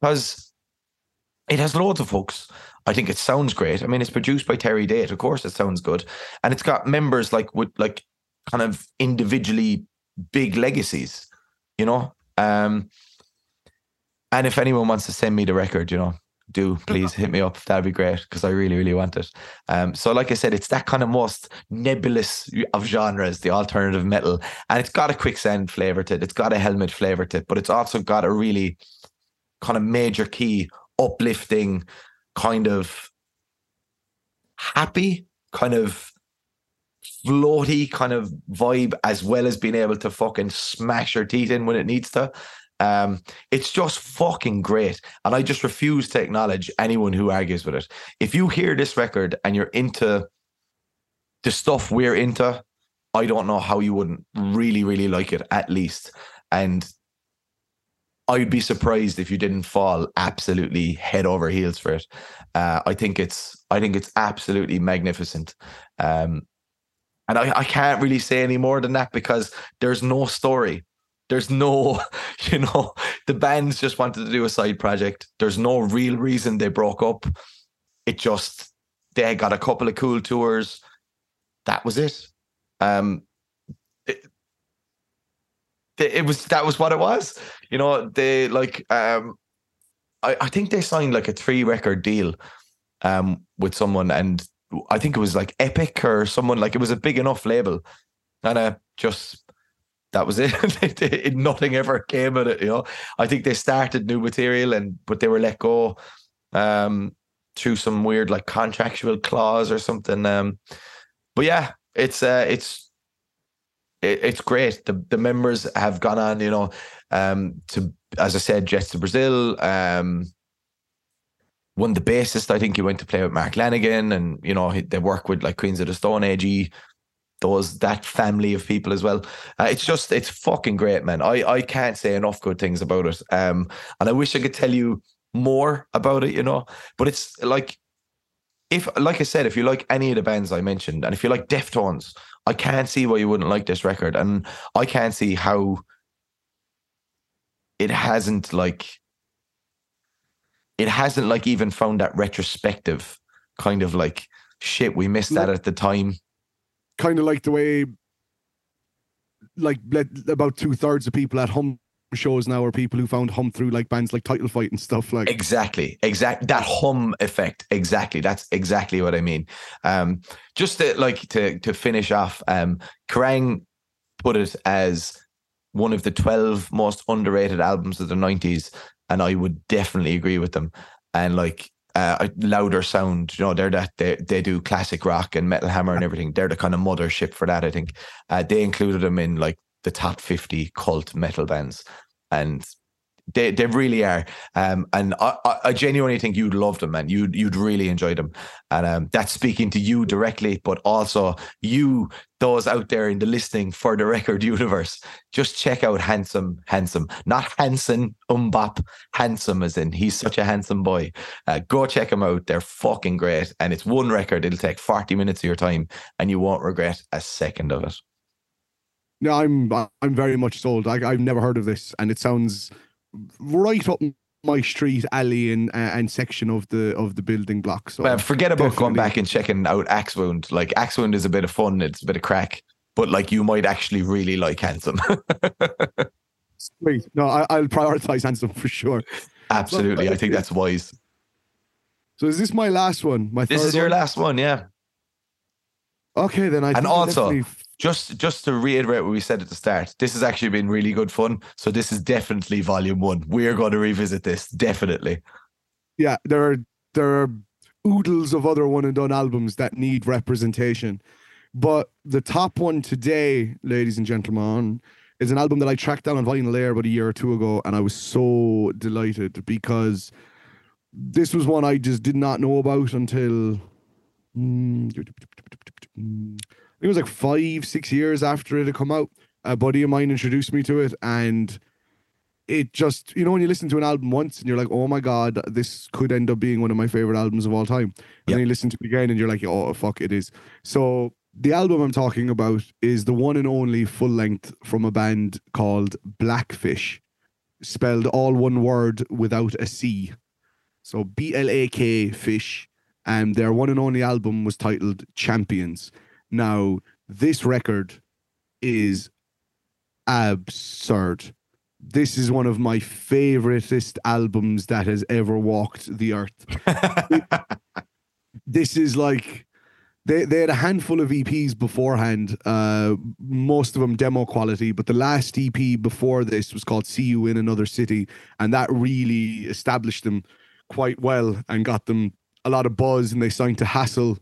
because it has loads of hooks. I think it sounds great. I mean, it's produced by Terry Date. Of course, it sounds good, and it's got members like with like kind of individually big legacies, you know. Um, and if anyone wants to send me the record, you know, do please hit me up. That'd be great because I really, really want it. Um, so like I said, it's that kind of most nebulous of genres, the alternative metal, and it's got a quicksand flavor to it. It's got a helmet flavor to it, but it's also got a really kind of major key uplifting, kind of happy, kind of floaty kind of vibe, as well as being able to fucking smash your teeth in when it needs to. Um, it's just fucking great. And I just refuse to acknowledge anyone who argues with it. If you hear this record and you're into the stuff we're into, I don't know how you wouldn't really, really like it, at least. And I'd be surprised if you didn't fall absolutely head over heels for it. Uh, I think it's I think it's absolutely magnificent. Um, and I, I can't really say any more than that because there's no story. There's no, (laughs) you know, the bands just wanted to do a side project. There's no real reason they broke up. It just they got a couple of cool tours. That was it. Um, it, it was that was what it was. You know, they like um I, I think they signed like a three record deal um with someone and I think it was like Epic or someone like it was a big enough label. And uh just that was (laughs) it. Nothing ever came of it, you know. I think they started new material and but they were let go um through some weird like contractual clause or something. Um but yeah, it's uh it's it, it's great. The the members have gone on, you know, um, to as I said, Jets to Brazil. Um, one the bassist, I think he went to play with Mark Lanegan, and you know they work with like Queens of the Stone Age, those that family of people as well. Uh, it's just it's fucking great, man. I I can't say enough good things about it. Um, and I wish I could tell you more about it, you know. But it's like if, like I said, if you like any of the bands I mentioned, and if you like Deftones, I can't see why you wouldn't like this record, and I can't see how it hasn't like it hasn't like even found that retrospective kind of like shit. We missed that at the time. kind of like the way like about two thirds of people at hum shows now are people who found hum through like bands like title fight and stuff like Exactly, exact that hum effect. Exactly, that's exactly what I mean. Um, just to, like to to finish off, um, Kerrang put it as one of the twelve most underrated albums of the nineties, and I would definitely agree with them. And like uh, a louder sound, you know, they're that they they do classic rock and metal hammer and everything. They're the kind of mothership for that. I think uh, they included them in like the top fifty cult metal bands, and they they really are. Um, and I, I, genuinely think you'd love them, man. You'd you'd really enjoy them. And um, that's speaking to you directly, but also you, those out there in the listening for the record (laughs) universe. Just check out Handsome, Handsome, not Hanson MMMBop, Handsome as in he's such a handsome boy. Uh, go check them out. They're fucking great. And it's one record. It'll take 40 minutes of your time and you won't regret a second of it. no i'm i'm very much sold I, i've never heard of this and it sounds right up my street alley and uh, and section of the of the building block so Well, forget about going back and checking out Axe Wound. Like Axe Wound is a bit of fun, it's a bit of crack, but like you might actually really like Handsome. (laughs) Sweet. no I, i'll prioritize handsome for sure Absolutely. I think that's wise. so is this my last one my This is your one? last one, yeah. okay then i And I'll also, definitely just just to reiterate what we said at the start, this has actually been really good fun. So this is definitely volume one. We're going to revisit this definitely. yeah, there are there are oodles of other one and done albums that need representation. But the top one today, ladies and gentlemen, is an album that I tracked down on vinyl there about a year or two ago, and I was so delighted because this was one I just did not know about until mm, it was like five, six years after it had come out. A buddy of mine introduced me to it, and it just you know when you listen to an album once and you're like, oh my god, this could end up being one of my favorite albums of all time. And Yeah. then you listen to it again and you're like, oh fuck, it is. So the album I'm talking about is the one and only full length from a band called Blakfish, spelled all one word without a C. So B L A K Fish. And their one and only album was titled Champions. Now, this record is absurd. This is one of my favoriteest albums that has ever walked the earth. (laughs) This is like they they had a handful of EPs beforehand, uh, most of them demo quality, but the last EP before this was called "See You in Another City," and that really established them quite well and got them a lot of buzz. And they signed to Hassle,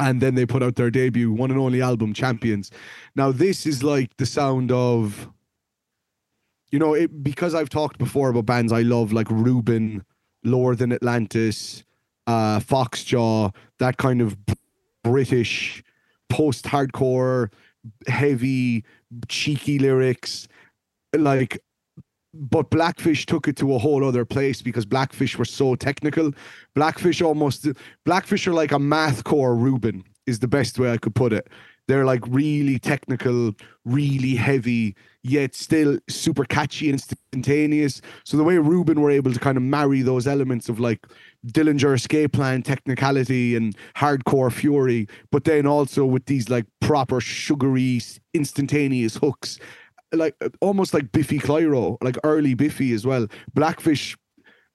and then they put out their debut, one and only album, Champions. Now this is like the sound of, you know, it because I've talked before about bands I love, like Reuben, Lower Than Atlantis, uh, Foxjaw, that kind of British post-hardcore, heavy, cheeky lyrics, like. But Blakfish took it to a whole other place because Blakfish were so technical. Blakfish almost Blakfish are like a mathcore Reuben is the best way I could put it. They're like really technical, really heavy, yet still super catchy and instantaneous. So the way Reuben were able to kind of marry those elements of like Dillinger escape plan technicality and hardcore fury, but then also with these like proper sugary, instantaneous hooks, like almost like Biffy Clyro, like early Biffy as well. Blakfish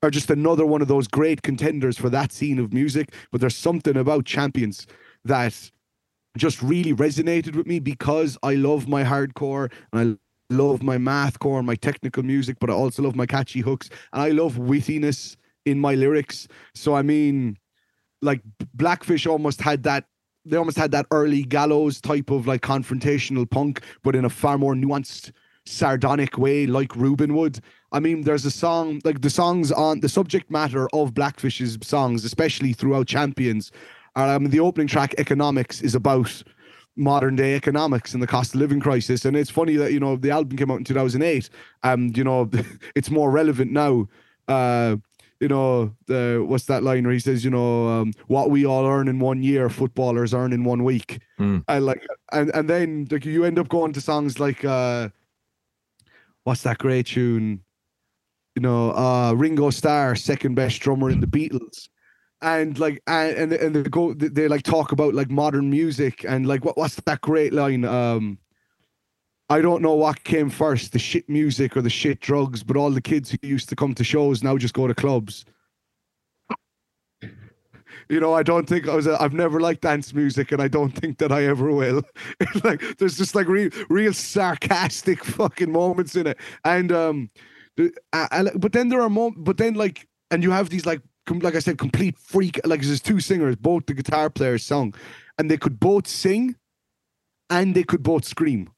are just another one of those great contenders for that scene of music. But there's something about champions that just really resonated with me because I love my hardcore and I love my mathcore and my technical music, but I also love my catchy hooks and I love wittiness in my lyrics. So I mean, like Blakfish almost had that. They almost had that early gallows type of like confrontational punk, but in a far more nuanced, sardonic way, like Reuben would. I mean, there's a song like the songs on the subject matter of Blakfish's songs, especially throughout Champions. Um, the opening track, Economics, is about modern day economics and the cost of living crisis. And it's funny that, you know, the album came out in 2008. and you know, (laughs) it's more relevant now. Uh, you know, the what's that line where he says, you know, um, what we all earn in one year, footballers earn in one week. Mm. And like, and and then like you end up going to songs like, uh, what's that great tune? You know, uh, Ringo Starr, second best drummer in the Beatles. And like and and, and they go they, they like talk about like modern music and like what what's that great line? Um I don't know what came first, the shit music or the shit drugs, but all the kids who used to come to shows now just go to clubs. You know, I don't think I was. A, I've never liked dance music, and I don't think that I ever will. It's (laughs) like, there's just like real, real sarcastic (laughs) fucking moments in it, and um, the, uh, uh, but then there are moments, but then like, and you have these like, com- like I said, complete freak. Like there's two singers, both the guitar players sung, and they could both sing, and they could both scream.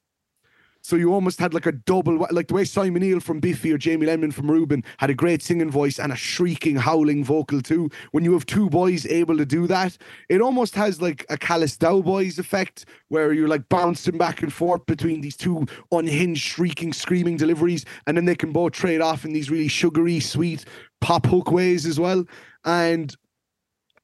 So you almost had like a double, like the way Simon Neil from Biffy or Jamie Lenman from Reuben had a great singing voice and a shrieking, howling vocal too. When you have two boys able to do that, it almost has like a Callous Daoboys effect where you're like bouncing back and forth between these two unhinged, shrieking, screaming deliveries, and then they can both trade off in these really sugary, sweet pop hook ways as well. And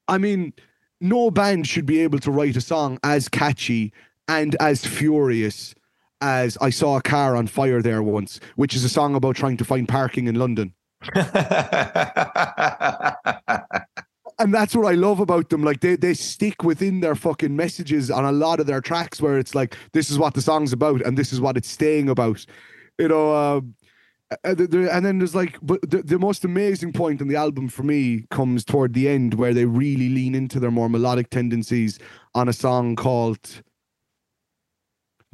I mean, no band should be able to write a song as catchy and as furious as I saw a car on fire there once, which is a song about trying to find parking in London. (laughs) And that's what I love about them. Like they they stick within their fucking messages on a lot of their tracks where it's like this is what the song's about and this is what it's staying about. You know, um, uh, and then there's like, but the, the most amazing point in the album for me comes toward the end where they really lean into their more melodic tendencies on a song called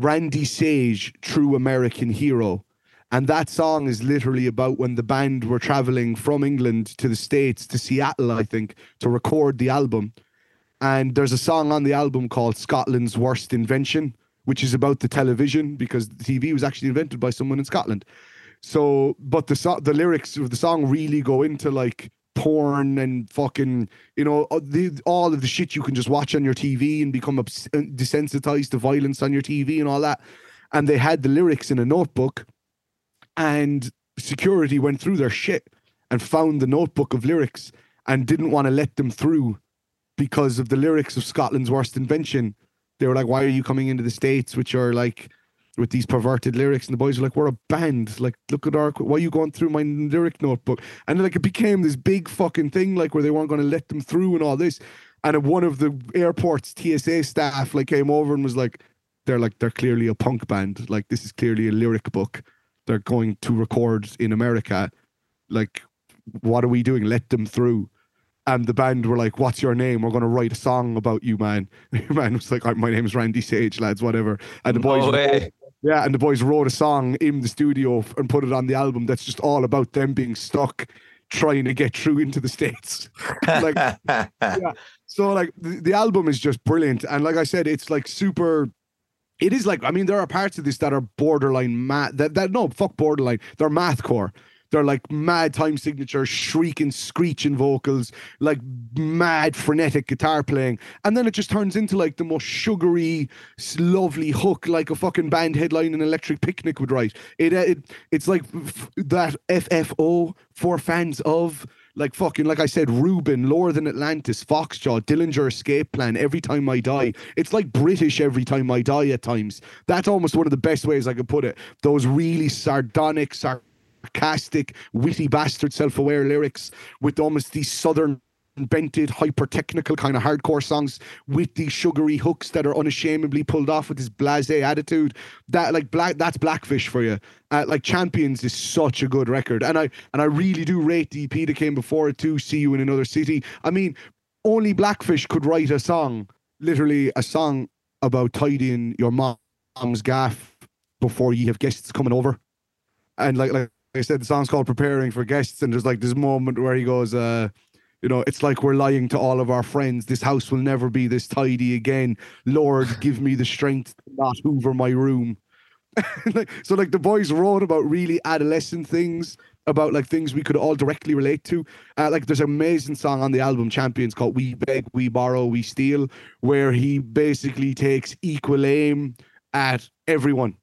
Randy Sage, True American Hero. And that song is literally about when the band were traveling from England to the States, to Seattle, I think, to record the album. And there's a song on the album called Scotland's Worst Invention, which is about the television because the TV was actually invented by someone in Scotland. So, but the so- the lyrics of the song really go into like porn and fucking, you know, uh, all of the shit you can just watch on your TV and become obs- uh, desensitized to violence on your TV and all that. And they had the lyrics in a notebook, and security went through their shit and found the notebook of lyrics and didn't want to let them through because of the lyrics of Scotland's worst invention. They were like, "Why are you coming into the states?" Which are like with these perverted lyrics, and the boys were like, "We're a band. Like, look at our. Why are you going through my lyric notebook?" And like, it became this big fucking thing, like where they weren't going to let them through and all this. And one of the airport's TSA staff like came over and was like, "They're like, they're clearly a punk band. Like, this is clearly a lyric book. They're going to record in America. Like, what are we doing? Let them through." and the band were like, "What's your name? We're going to write a song about you, man." And (laughs) the man was like, "My name's Randy Sage, lads, whatever." And the boys, No way. Yeah, and the boys wrote a song in the studio and put it on the album. That's just all about them being stuck, trying to get through into the states. (laughs) like, so like the, the album is just brilliant, and like I said, it's like super. It is like I mean, there are parts of this that are borderline math. That that no fuck borderline. They're mathcore. They're like mad time signature, shrieking, screeching vocals, like mad frenetic guitar playing, and then it just turns into like the most sugary, lovely hook, like a fucking band headline an Electric Picnic would write. It, uh, it it's like f- that FFO for fans of like fucking like I said, Reuben, Lower Than Atlantis, Foxjaw, Dillinger Escape Plan, Every Time I Die. It's like British Every Time I Die at times. That's almost one of the best ways I could put it. Those really sardonic, sarcastic, witty bastard self-aware lyrics with almost these southern bented, hyper technical kind of hardcore songs with these sugary hooks that are unashamedly pulled off with this blasé attitude. That like black that's Blakfish for you. Uh, like Champions is such a good record, and I and I really do rate the EP that came before it too. See you in another city. I mean, only Blakfish could write a song, literally a song about tidying your mom's gaff before you have guests coming over, and like like I said, the song's called "Preparing for Guests," and there's like this moment where he goes, uh, you know, it's like we're lying to all of our friends. This house will never be this tidy again. Lord, give me the strength to not hoover my room. (laughs) So, like, the boys wrote about really adolescent things, about like things we could all directly relate to. Uh, like, there's an amazing song on the album Champions called We Beg, We Borrow, We Steal, where he basically takes equal aim at everyone.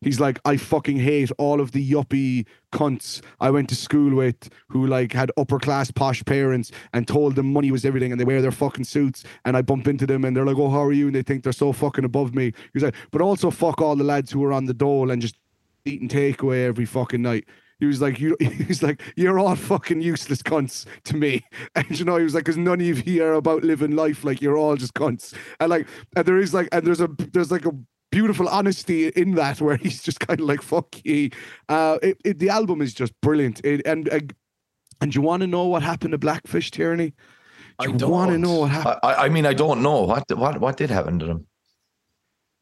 He's like, I fucking hate all of the yuppie cunts I went to school with who like had upper class posh parents and told them money was everything and they wear their fucking suits and I bump into them and they're like, Oh, how are you? And they think they're so fucking above me. He's like, but also fuck all the lads who are on the dole and just eating takeaway every fucking night. He was like, you. (laughs) He's like, you're all fucking useless cunts to me. (laughs) And you know, he was like, because none of you are about living life. Like you're all just cunts. And like, and there is like, and there's a, there's like a beautiful honesty in that where he's just kind of like, fuck you. Uh, it, it, the album is just brilliant. It, and uh, and you want to know what happened to Blakfish Tyranny? I You don't want to know what happened? I, I- I mean, I don't know what what what did happen to them.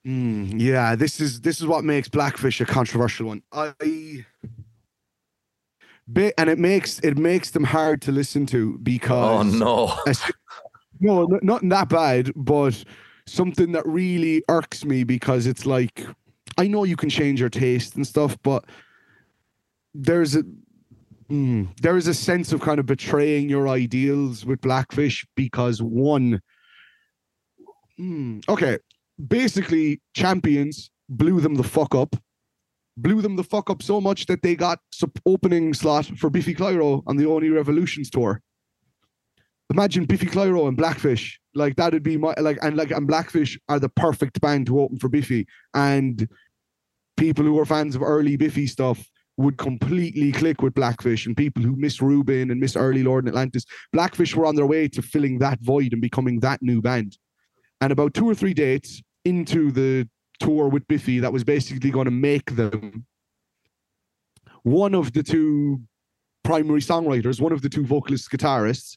Mm, yeah, this is this is what makes Blakfish a controversial one. I and it makes it makes them hard to listen to because Oh no! no, not that bad, but something that really irks me because it's like I know you can change your taste and stuff, but there's a mm, there is a sense of kind of betraying your ideals with Blakfish because one, mm, okay, basically champions blew them the fuck up. Blew them the fuck up so much that they got opening slot for Biffy Clyro on the Only Revolutions tour imagine Biffy Clyro and Blakfish. Like that'd be my like and like and Blakfish are the perfect band to open for Biffy. And people who are fans of early Biffy stuff would completely click with Blakfish and people who miss Reuben and miss early Lower Than Atlantis. Blakfish were on their way to filling that void and becoming that new band. And about two or three dates into the tour with Biffy, that was basically going to make them one of the two primary songwriters, one of the two vocalist guitarists,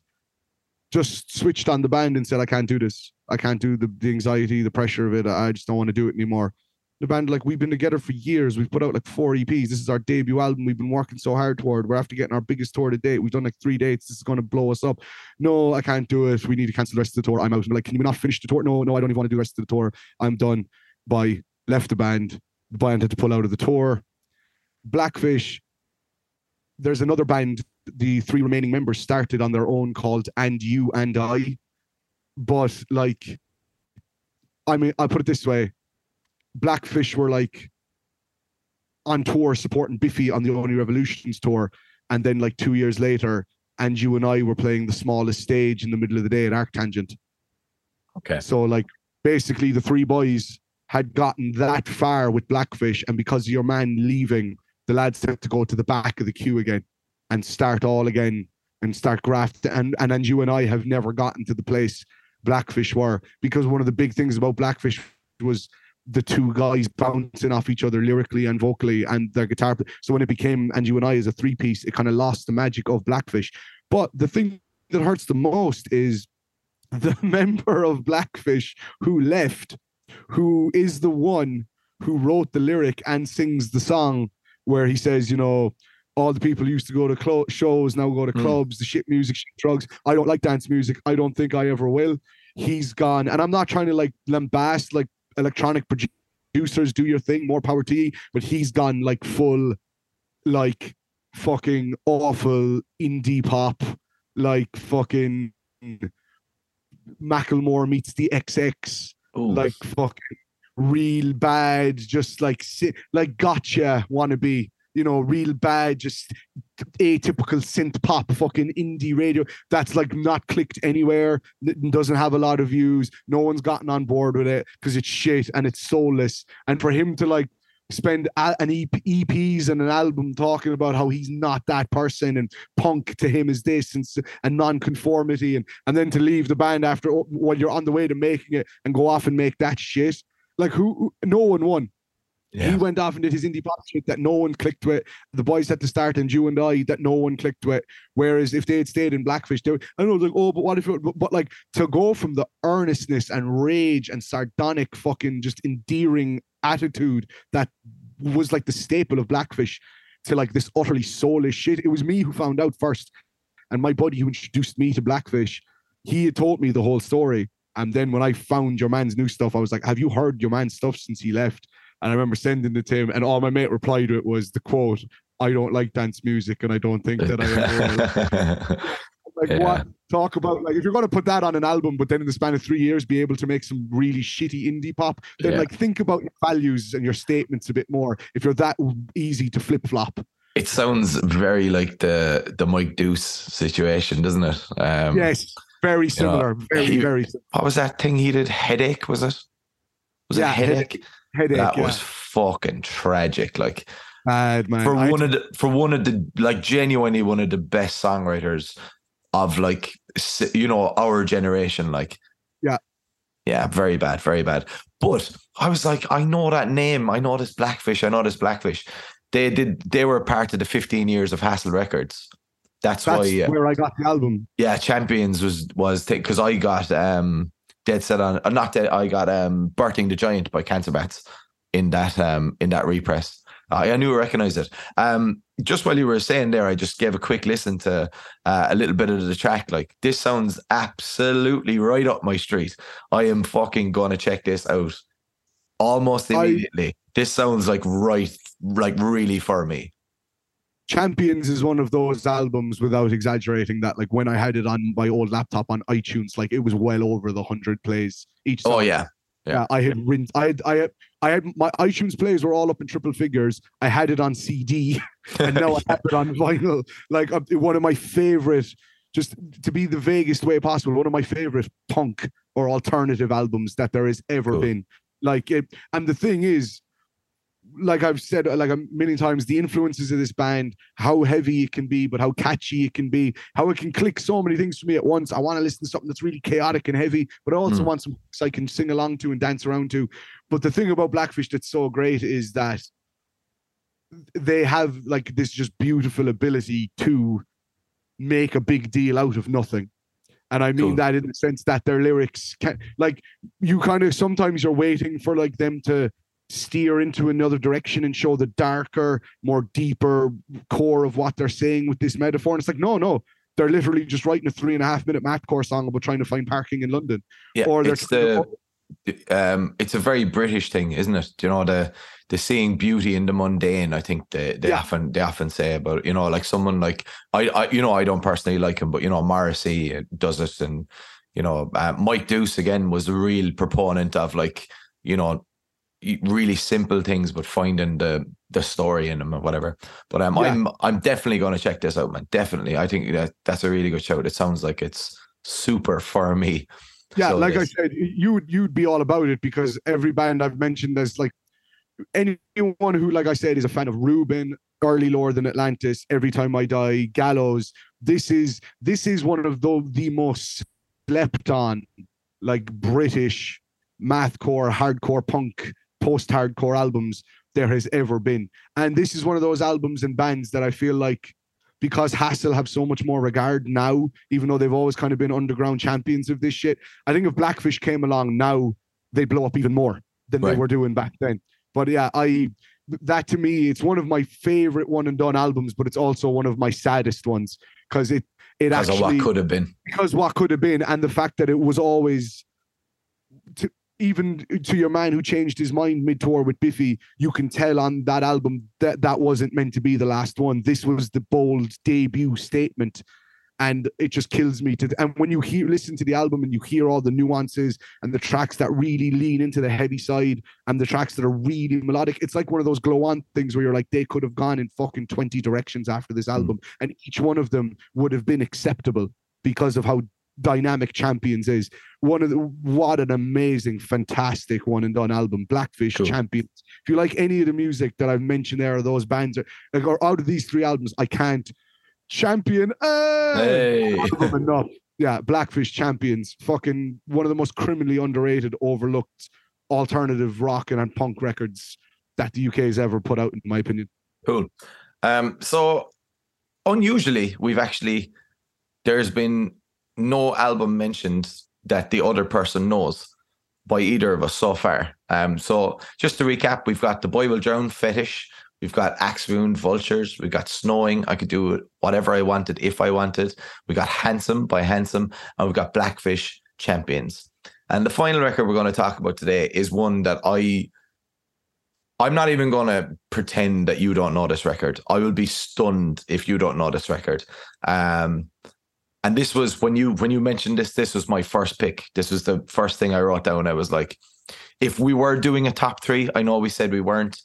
just switched on the band and said, I can't do this. I can't do the, the anxiety, the pressure of it. I just don't want to do it anymore. The band, like we've been together for years. We've put out like four EPs. This is our debut album. We've been working so hard toward. We're after getting our biggest tour to date. We've done like three dates. This is going to blow us up. No, I can't do it. We need to cancel the rest of the tour. I'm out. I'm like, can you not finish the tour? No, no, I don't even want to do the rest of the tour. I'm done. By left the band. The band had to pull out of the tour. Blakfish. There's another band. The three remaining members started on their own called And You and I. But like, I mean, I'll put it this way Blakfish were like on tour supporting Biffy on the Only Revolutions tour. And then, like, two years later, and you and I were playing the smallest stage in the middle of the day at Arctangent. Okay. So, like, basically, the three boys had gotten that far with Blakfish, and because your man leaving, the lads had to go to the back of the queue again and start all again and start graft. And and and you and I have never gotten to the place Blakfish were because one of the big things about Blakfish was the two guys bouncing off each other lyrically and vocally and their guitar. So when it became and you and I as a three piece, it kind of lost the magic of Blakfish. But the thing that hurts the most is the (laughs) member of Blakfish who left, who is the one who wrote the lyric and sings the song where he says, you know, all the people used to go to clo- shows now go to Mm. clubs, the shit music, shit drugs. I don't like dance music. I don't think I ever will. He's gone. And I'm not trying to like lambast like electronic producers, do your thing, more power to you. But he's gone like full, like fucking awful indie pop, like fucking Macklemore meets the XX Ooh. like fucking real bad, just like like gotcha wannabe, you know, real bad, just atypical synth pop, fucking indie radio that's like not clicked anywhere, doesn't have a lot of views, no one's gotten on board with it because it's shit and it's soulless. And for him to like spend an EP, EPs and an album talking about how he's not that person and punk to him is this and, and non-conformity and and then to leave the band after oh, while you're on the way to making it and go off and make that shit like who who- no one won he went off and did his indie pop shit that no one clicked with the boys at the start and you and I that no one clicked with whereas if they had stayed in Blakfish they would, I know like oh but what if it, but, but like to go from the earnestness and rage and sardonic fucking just endearing attitude that was like the staple of Blakfish to like this utterly soulless shit. It was me who found out first. And my buddy who introduced me to Blakfish, he had told me the whole story. And then when I found your man's new stuff, I was like, Have you heard your man's stuff since he left? And I remember sending it to him, and all my mate replied to it was the quote, I don't like dance music and I don't think that I ever. (laughs) Like Yeah. what talk about like if you're gonna put that on an album, but then in the span of three years be able to make some really shitty indie pop, then Yeah. like think about your values and your statements a bit more. If you're that easy to flip flop. it sounds very like the the Mike Duce situation, doesn't it? Um, yes, very similar. very, he- very similar. (laughs) What was that thing he did? Headache, was it? Was Yeah, it headache? headache. that yeah. was fucking tragic. Like bad for I- one of the for one of the like genuinely one of the best songwriters of like you know our generation. Like Yeah. yeah, very bad, very bad. But I was like, I know that name. I know this Blakfish. I know this Blakfish. They did. They were part of the 15 years of Hassle Records. That's, that's why. where I got the album. yeah, Champions was was because I got um Dead Set on uh, not dead. I got um Birthing the Giant by Cancer Bats in that um in that repress. I, I knew I recognized it. Um, just while you were saying there, I just gave a quick listen to uh, a little bit of the track. Like this sounds absolutely right up my street. I am fucking gonna check this out almost I- immediately. this sounds like right, like really for me. Champions is one of those albums without exaggerating that like when I had it on my old laptop on iTunes, like it was well over the hundred plays each song. Oh yeah, Yeah, I had rinsed. I had, I had, I had my iTunes plays were all up in triple figures. I had it on CD, (laughs) and now I have it on vinyl. Like uh, one of my favorite, just to be the vaguest way possible, one of my favorite punk or alternative albums that there has ever Cool. been. Like, it, and the thing is, like I've said like a million times, the influences of this band, how heavy it can be, but how catchy it can be, how it can click so many things for me at once. I want to listen to something that's really chaotic and heavy, but I also Mm. want some I can sing along to and dance around to. But the thing about Blakfish that's so great is that they have like this just beautiful ability to make a big deal out of nothing. And I mean Cool. that in the sense that their lyrics can like you kind of sometimes you're waiting for like them to steer into another direction and show the darker, more deeper core of what they're saying with this metaphor. And it's like, no, no, they're literally just writing a three and a half minute math mathcore song about trying to find parking in London. Yeah, or they're it's the to- um, it's a very British thing, isn't it? You know the the seeing beauty in the mundane? I think they they Yeah. often they often say about you know like someone like I, I you know I don't personally like him, but you know Morrissey uh, does it, and you know uh, Mike Duce again was a real proponent of like you know really simple things, but finding the the story in them or whatever. But um, Yeah. I'm I'm definitely going to check this out, man. Definitely, I think that that's a really good show. It sounds like it's super (laughs) for me. Yeah, So like I said, you would you'd be all about it because every band I've mentioned there's like anyone who, like I said, is a fan of Reuben, early Lower Than Atlantis, Every Time I Die, Gallows. This is this is one of the the most slept on, like British mathcore, hardcore punk, post-hardcore albums there has ever been. And this is one of those albums and bands that I feel like because Hassle have so much more regard now, even though they've always kind of been underground champions of this shit. I think if Blakfish came along now, they blow up even more than they were doing back then. But yeah, I that to me, it's one of my favorite one and done albums, but it's also one of my saddest ones because it it of actually what could have been. because what could have been and the fact that it was always to even to your man who changed his mind mid tour with Biffy, you can tell on that album that that wasn't meant to be the last one. This was the bold debut statement. And it just kills me to and when you hear listen to the album and you hear all the nuances and the tracks that really lean into the heavy side and the tracks that are really melodic, it's like one of those glow on things where you're like, they could have gone in fucking 20 directions after this hmm. album, and each one of them would have been acceptable because of how dynamic champions is one of the what an amazing fantastic one and done album blakfish Cool. champions if you like any of the music that i've mentioned there or those bands are like or out of these three albums i can't champion uh, Hey. enough yeah blakfish champions fucking one of the most criminally underrated overlooked alternative rock and punk records that the uk has ever put out in my opinion Cool. Um, so unusually, we've actually there's been no album mentioned that the other person knows by either of us so far. Um, so just to recap, we've got the Boy Will Drown fetish, we've got Axe Wound Vultures, we've got Snowing. I could do whatever I wanted if I wanted. We got Handsome by Handsome, and we've got Blakfish Champions. And the final record we're going to talk about today is one that I I'm not even going to pretend that you don't know this record. I will be stunned if you don't know this record. Um, and this was when you when you mentioned this. This was my first pick. This was the first thing I wrote down. I was like, if we were doing a top three, I know we said we weren't.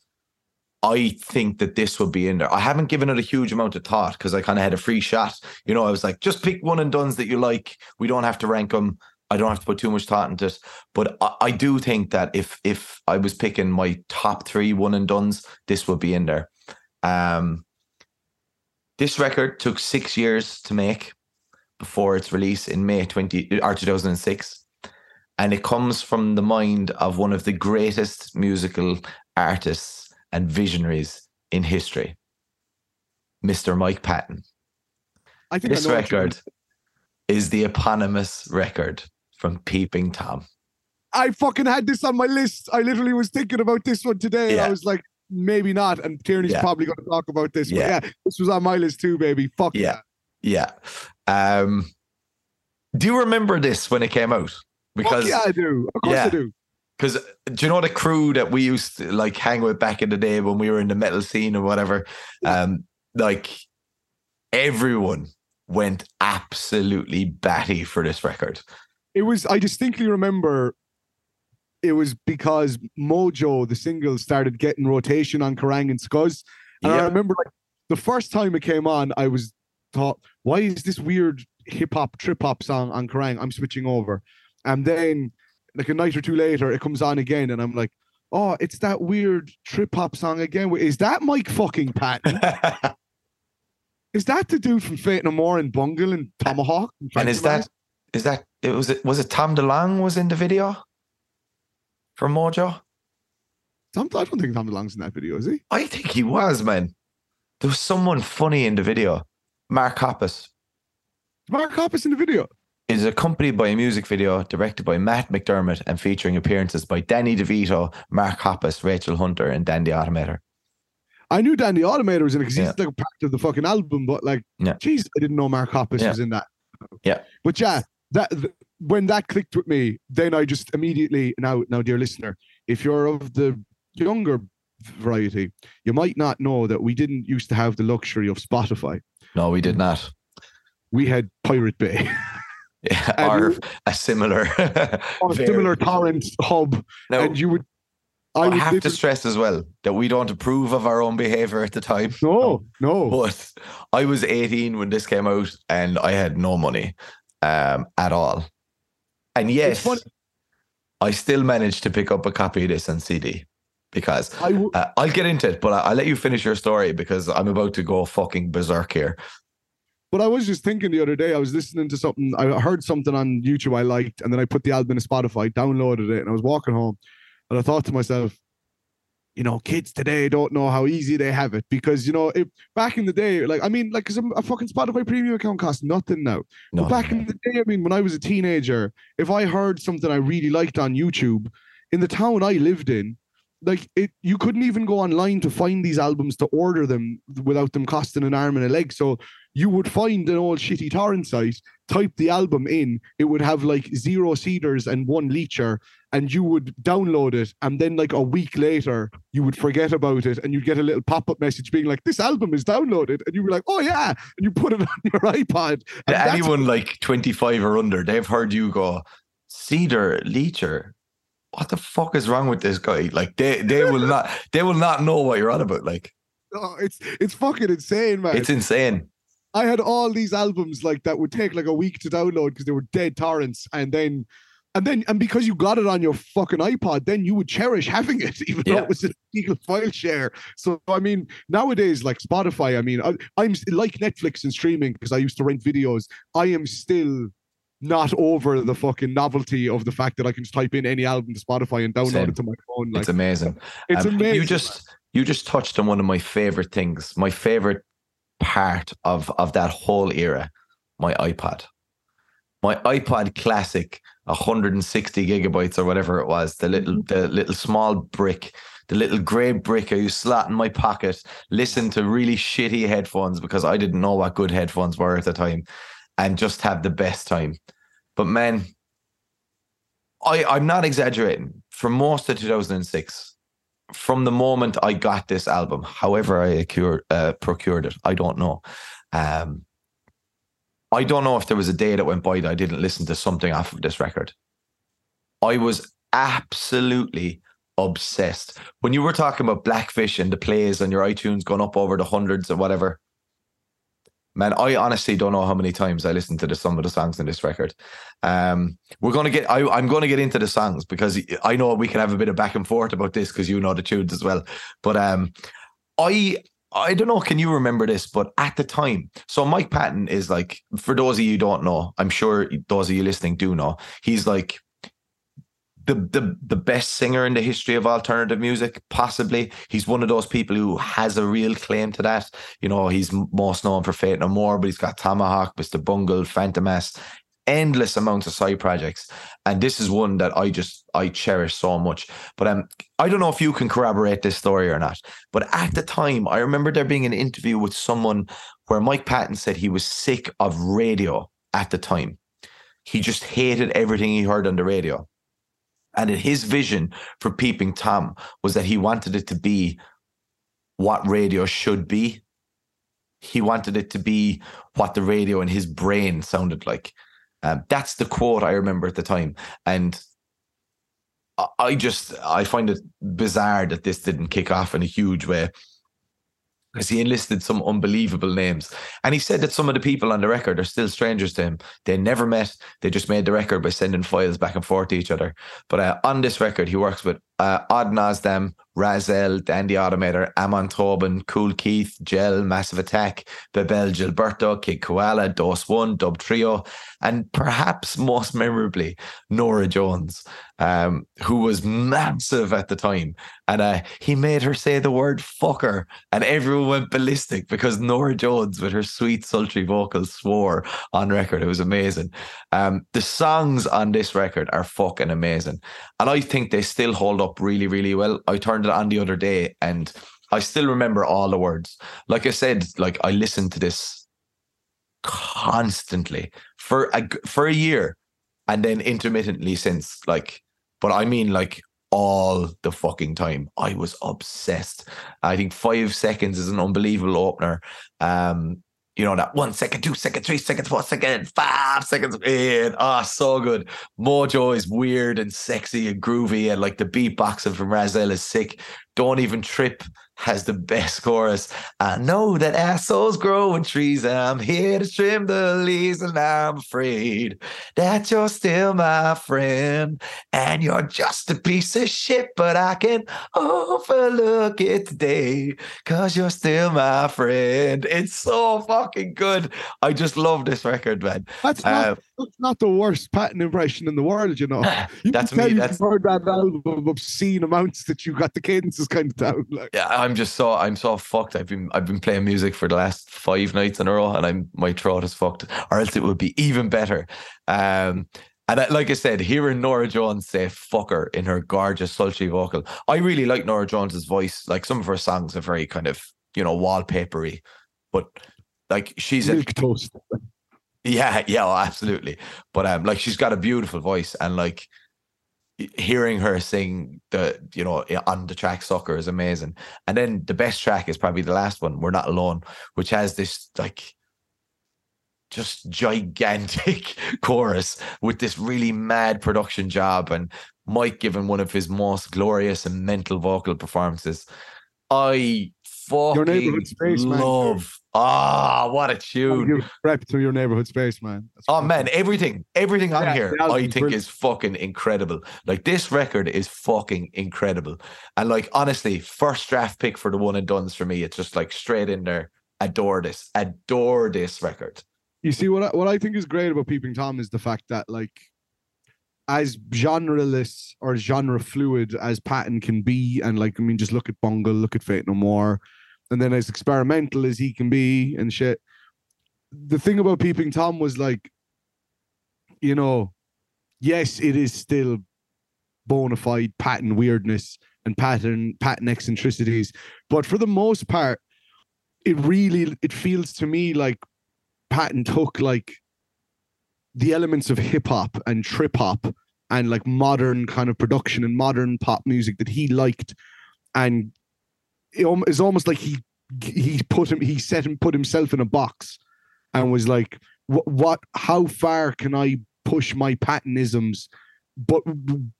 I think that this would be in there. I haven't given it a huge amount of thought because I kind of had a free shot. You know, I was like, just pick one and duns that you like. We don't have to rank them. I don't have to put too much thought into it. But I, I do think that if if I was picking my top three one and duns, this would be in there. Um, this record took six years to make before its release in May 20 uh, or 2006. And it comes from the mind of one of the greatest musical artists and visionaries in history, Mr. Mike Patton. i think This I know what you mean. record is the eponymous record from Peeping Tom. I fucking had this on my list. I literally was thinking about this one today. and I was like, maybe not. And Tierney's Yeah. probably going to talk about this. Yeah. But yeah, this was on my list too, baby. Fuck Yeah. Yeah. Um, do you remember this when it came out? Because Fuck yeah, I do. Of course Yeah. I do. Because do you know the crew that we used to like hang with back in the day when we were in the metal scene or whatever? Um, like everyone went absolutely batty for this record. It was, I distinctly remember it was because Mojo, the single, started getting rotation on Kerrang and Scuzz. And I remember like the first time it came on, I was thought, why is this weird hip hop trip hop song on Kerrang? I'm switching over. And then like a night or two later, it comes on again, and I'm like, oh, it's that weird trip hop song again. Is that Mike fucking Patton? (laughs) is that the dude from Faith No More and Bungle and Tomahawk? and is that is that it was it was it Tom DeLonge was in the video from Mojo? Tom, I don't think Tom DeLonge's in that video, is he? I think he was, man. There was someone funny in the video. Mark Hoppus. Mark Hoppus in the video. Is accompanied by a music video directed by Matt McDermott and featuring appearances by Danny DeVito, Mark Hoppus, Rachel Hunter, and Dan the Automator. I knew Dan the Automator was in it because Yeah. he's like a part of the fucking album, but like, Yeah. jeez, I didn't know Mark Hoppus Yeah. was in that. Yeah. But yeah, that th- when that clicked with me, then I just immediately now, now, dear listener, if you're of the younger variety, you might not know that we didn't used to have the luxury of Spotify. No, we did not. We had Pirate Bay, (laughs) Yeah, or you- a similar, or (laughs) a similar torrent hub, Now, and you would. I I would have to stress as well that we don't approve of our own behavior at the time. no, no. But I was 18 when this came out and I had no money um, at all. And yes, I still managed to pick up a copy of this on CD because I w- uh, I'll get into it, but I- I'll let you finish your story because I'm about to go fucking berserk here. But I was just thinking the other day, I was listening to something, I heard something on YouTube I liked, and then I put the album in Spotify, downloaded it, and I was walking home, and I thought to myself, you know, kids today don't know how easy they have it because you know, if back in the day, like I mean, like, cause a fucking Spotify premium account costs nothing now. No, But back in the day, I mean, when I was a teenager, if I heard something I really liked on YouTube, in the town I lived in, like it, you couldn't even go online to find these albums to order them without them costing an arm and a leg. So you would find an old shitty torrent site, type the album in, it would have like zero seeders and one leecher, and you would download it, and then like a week later, you would forget about it, and you'd get a little pop-up message being like, "This album is downloaded," and you were like, "Oh yeah," and you put it (laughs) on your iPod. and anyone like 25 or under, they've heard you go, Seeder, Leecher. What the fuck is wrong with this guy? Like they they will not they will not know what you're on about. Like (laughs) Oh, it's it's fucking insane, man. it's insane. I had all these albums like that would take like a week to download because they were dead torrents, and then and then and because you got it on your fucking iPod, then you would cherish having it, (laughs) even though it was an illegal file share. So I mean, nowadays, like Spotify, I mean, I, I'm like Netflix and streaming because I used to rent videos. I am still not over the fucking novelty of the fact that I can just type in any album to Spotify and download Same. it to my phone. Like it's amazing. it's Um, amazing. You just you just touched on one of my favorite things, my favorite part of of that whole era, my iPod. My iPod Classic, 160 gigabytes or whatever it was, the little the little small brick, the little grey brick I used to slot in my pocket, listen to really shitty headphones because I didn't know what good headphones were at the time, and just have the best time. But man, I I'm not exaggerating. For most of 2006, from the moment I got this album, however I uh, procured it, I don't know. Um, I don't know if there was a day that went by that I didn't listen to something off of this record. I was absolutely obsessed. When you were talking about Blakfish and the plays and your iTunes going up over the hundreds or whatever, man, I honestly don't know how many times I listened to the, some of the songs in this record. Um, we're gonna get. I, I'm going to get into the songs because I know we can have a bit of back and forth about this because you know the tunes as well. But um, I I don't know. Can you remember this? But at the time, so Mike Patton is like, for those of you don't know, I'm sure those of you listening do know. He's like the the the best singer in the history of alternative music, possibly. He's one of those people who has a real claim to that. You know, he's most known for Faith No More, but he's got Tomahawk, Mr. Bungle, Fantômas, endless amounts of side projects. And this is one that I just I cherish so much. But um, I don't know if you can corroborate this story or not. But at the time, I remember there being an interview with someone where Mike Patton said he was sick of radio at the time. He just hated everything he heard on the radio. And his vision for Peeping Tom was that he wanted it to be what radio should be. He wanted it to be what the radio in his brain sounded like. Um, that's the quote I remember at the time. And I- I just I find it bizarre that this didn't kick off in a huge way. Because he enlisted some unbelievable names. And he said that some of the people on the record are still strangers to him. They never met. They just made the record by sending files back and forth to each other. But uh, on this record, he works with uh, Odd Nosdam, Rahzel, Dandy Automator, Amon Tobin, Kool Keith, Jel, Massive Attack, Bebel Gilberto, Kid Koala, Dose One, Dub Trio, and perhaps most memorably, Norah Jones, um, who was massive at the time. And uh, he made her say the word fucker, and everyone went ballistic because Norah Jones, with her sweet, sultry vocals, swore on record. It was amazing. Um, the songs on this record are fucking amazing. And I think they still hold up really, really well. I turned it on the other day and I still remember all the words. Like I said, like I listened to this constantly for a, for a year and then intermittently since like but I mean like all the fucking time. I was obsessed. I think five seconds is an unbelievable opener. Um, you know, that one second, two second, three seconds, four second, five seconds in. Ah, so good. Mojo is weird and sexy and groovy, and like the beatboxing from Rahzel is sick. Don't even trip has the best chorus. I know that assholes grow in trees. And I'm here to trim the leaves, and I'm afraid that you're still my friend. And you're just a piece of shit, but I can overlook it today because you're still my friend. It's so fucking good. I just love this record, man. That's not, uh, That's not the worst Patton impression in the world, you know. (laughs) You That's me, that's- heard that album obscene amounts that you got the cadences kind of down. Like, Yeah, I'm just so I'm so fucked. I've been I've been playing music for the last five nights in a row, and I'm my throat is fucked. Or else it would be even better. Um, and I, like I said, hearing Norah Jones say "fucker" in her gorgeous sultry vocal, I really like Norah Jones's voice. Like some of her songs are very kind of you know wallpapery, but like she's a, toast. (laughs) yeah, (laughs) yeah, oh, absolutely. But um, like she's got a beautiful voice, and like hearing her sing the you know on the track "Sucker" is amazing. And then the best track is probably the last one, "We're Not Alone," which has this like just gigantic (laughs) chorus with this really mad production job, and Mike giving one of his most glorious and mental vocal performances. I fucking neighborhood space, man. love. Ah, what a tune! give rep to your neighborhood space, man. That's Oh man, everything, everything on Yeah, here, I think brilliant. is fucking incredible. Like this record is fucking incredible. And like honestly, first draft pick for the one and done's for me. It's just like straight in there. Adore this. Adore this record. You see what I, what I think is great about Peeping Tom is the fact that like as genreless or genre fluid as Patton can be, and like I mean, just look at Bungle, look at Faith No More, and then as experimental as he can be and shit. The thing about Peeping Tom was like, you know, yes, it is still bona fide Patton weirdness and pattern Patton eccentricities, but for the most part, it really it feels to me like Patton took like the elements of hip hop and trip hop and like modern kind of production and modern pop music that he liked, and it it's almost like he he put him he set him put himself in a box and was like, what what how far can I push my Pattonisms, but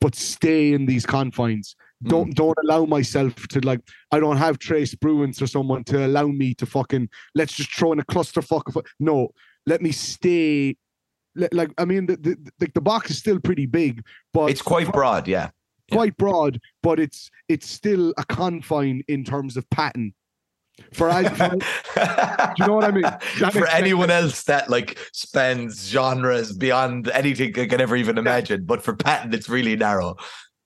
but stay in these confines. Don't hmm. don't allow myself to like I don't have Trey Spruance or someone to allow me to fucking let's just throw in a clusterfuck of no let me stay like I mean the the, the, the box is still pretty big but It's quite broad, yeah. Yeah. quite broad but it's it's still a confine in terms of Patton for, I, (laughs) for Do you know what I mean? That For sense. anyone else that like spans genres beyond anything I can ever even imagine, but for Patton, it's really narrow.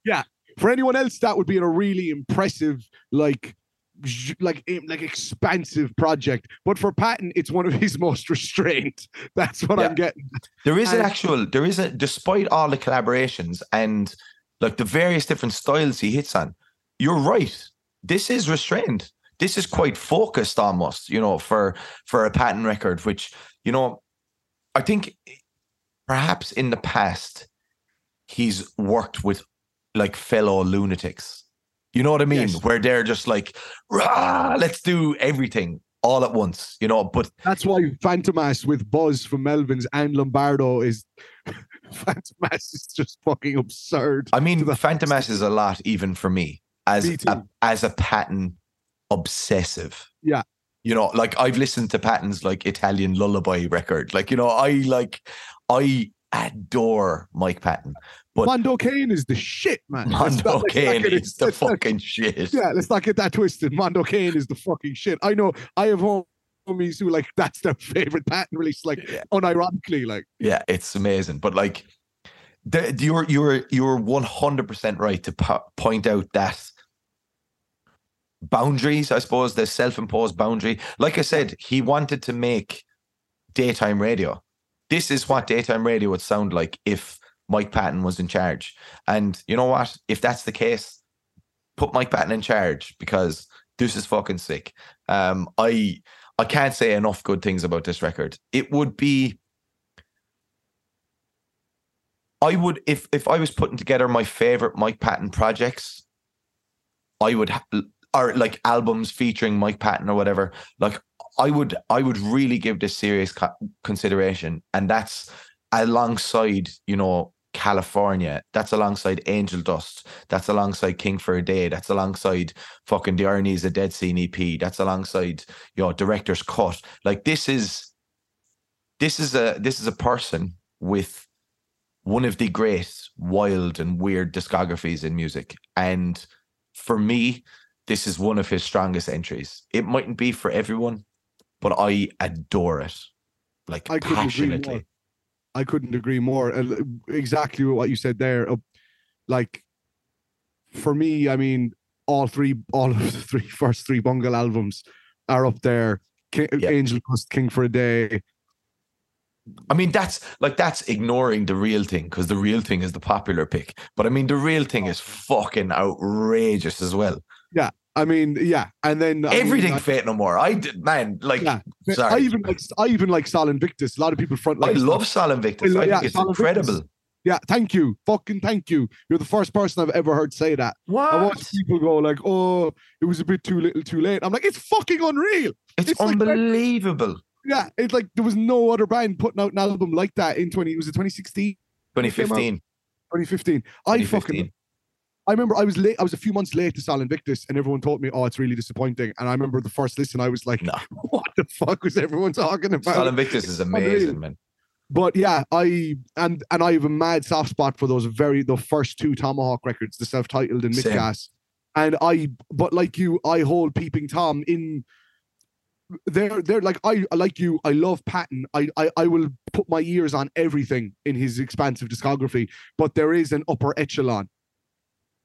Yeah. For anyone else that would be a really impressive like like eh, like expansive project but for Patton it's one of his (laughs) most restrained that's what Yeah. I'm getting There is an actual, there is a, despite all the collaborations and like the various different styles he hits on, you're right. This is restrained. This is quite focused almost, you know, for for a Patton record, which, you know, I think perhaps in the past he's worked with like fellow lunatics. You know what I mean? Yes. Where they're just like, Rah, let's do everything all at once, you know. But that's why Fantômas with Buzz from Melvins and Lombardo is (laughs) Fantômas is just fucking absurd I mean, the- Fantômas is a lot even for me as Me a, as a Patton obsessive. Yeah. You know, like I've listened to Patton's like Italian lullaby record. Like, you know, I like I adore Mike Patton. But Mondo Cane is the shit, man. Mondo not- Cane is the let's not- fucking shit. Yeah, let's not get that twisted. Mondo Cane is the fucking shit. I know. I have homies who like (laughs) that's their favorite Patton release, like Yeah. unironically, like Yeah, it's amazing. But like, the, you're you're you're one hundred percent right to po- point out that boundaries. I suppose the self-imposed boundary. Like I said, he wanted to make daytime radio. This is what daytime radio would sound like if Mike Patton was in charge. And you know what? If that's the case, put Mike Patton in charge because this is fucking sick. Um, I I can't say enough good things about this record. It would be I would if if I was putting together my favorite Mike Patton projects, I would ha- or like albums featuring Mike Patton or whatever. Like I would I would really give this serious consideration, and that's alongside you know California. That's alongside Angel Dust. That's alongside King for a Day. That's alongside fucking The Irony Is a Dead Scene EP. That's alongside your know Director's Cut. Like this is this is a this is a person with one of the great wild and weird discographies in music and for me this is one of his strongest entries it mightn't be for everyone but i adore it like I couldn't agree more. passionately I couldn't agree more. And uh, exactly what you said there. Like for me, I mean, all three, all of the three (laughs) first three Bungle albums are up there. King, Yeah. Angel Dust, King for a Day. i mean that's like that's ignoring the real thing because the real thing is the popular pick but i mean the real thing is fucking outrageous as well I mean, yeah, and then I mean, everything I- faith no more i did man like Yeah, I even like I even like Sol Invictus. A lot of people front. i like love Sol Invictus. I i yeah, think it's Sol Invictus. incredible Yeah, thank you, fucking thank you. You're the first person I've ever heard say that. What? I watch people go like, "Oh, it was a bit too little, too late." I'm like, "It's fucking unreal." it's, it's like unbelievable Yeah, it's like there was no other band putting out an album like that in 20. It Was it 2016, 2015 2015? I fucking. 2015. I remember I was late. I was a few months late to Sol Invictus, and everyone told me, "Oh, it's really disappointing." And I remember the first listen, I was like, No. (laughs) "What the fuck was everyone talking about?" Sol Invictus is (laughs) amazing, man. But yeah, I and and I have a mad soft spot for those very the first two Tomahawk records, the self-titled and. Mit Gas. And I but like you, I hold Peeping Tom in they're they're like I like you, I love Patton. I, I I will put my ears on everything in his expansive discography, but there is an upper echelon.